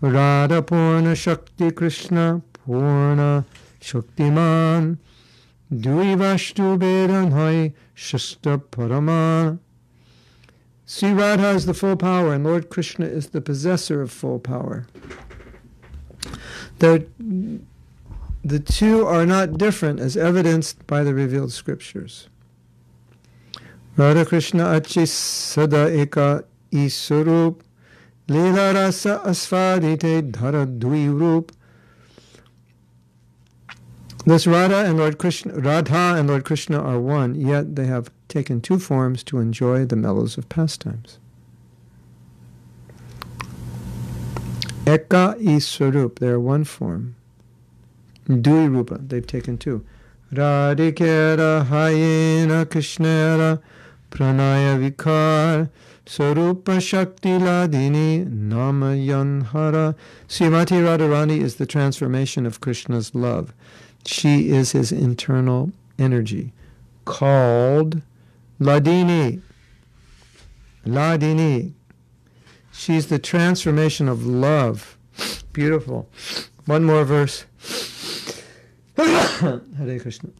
Radha Purna Shakti Krishna Purna Shaktiman Duivashtu Vedanhai Shasta Paraman. Sri Radha is the full power, and Lord Krishna is the possessor of full power. The, the two are not different as evidenced by the revealed scriptures. Radha Krishna Achi Sada Eka Iswarup Leela Rasa Asfadite Dhara Dvirup Thus Radha and Lord Krishna Radha and Lord Krishna are one, yet they have taken two forms to enjoy the mellows of pastimes. Eka Iswarup, they are one form. Dui Rupa, they've taken two. Radhikera Hayena Krishnera Pranaya Vikar Sarupa Shakti Ladini Namayanhara. Srimati Radharani is the transformation of Krishna's love. She is his internal energy called Hladini. Hladini. She's the transformation of love. Beautiful. One more verse. Hare Krishna.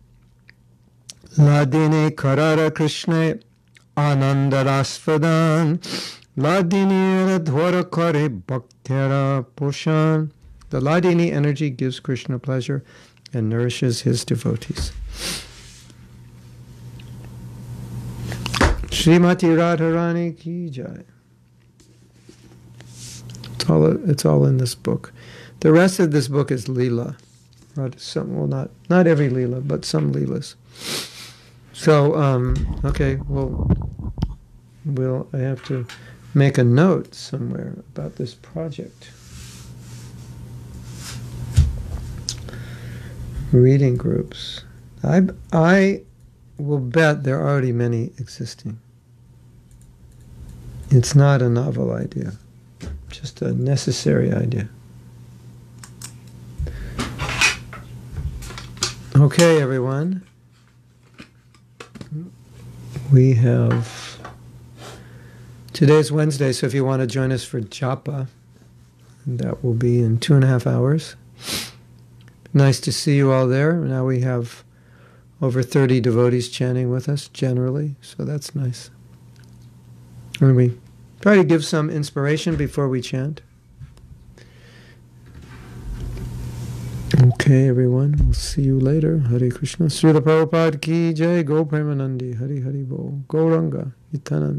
Ladini Karara Krishna Anandarasvadan Ladini Kare Bhaktera Poshan. The Hladini energy gives Krishna pleasure and nourishes his devotees. Srimati Radharani Ki Jai. It's all, it's all in this book. The rest of this book is Leela. Some, well, not not every Leela, but some Leelas. So, um, okay, well, will I have to make a note somewhere about this project. Reading groups. I, I will bet there are already many existing. It's not a novel idea, just a necessary idea. Okay, everyone. We have today's Wednesday, so if you want to join us for Japa, that will be in two and a half hours. Nice to see you all there. Now we have over 30 devotees chanting with us generally, so that's nice. And we try to give some inspiration before we chant. Okay, everyone. We'll see you later. Hare Krishna. Srila Prabhupada ki jai. Go Premanandi. Hari Hari Bo. Gauranga. Nityananda.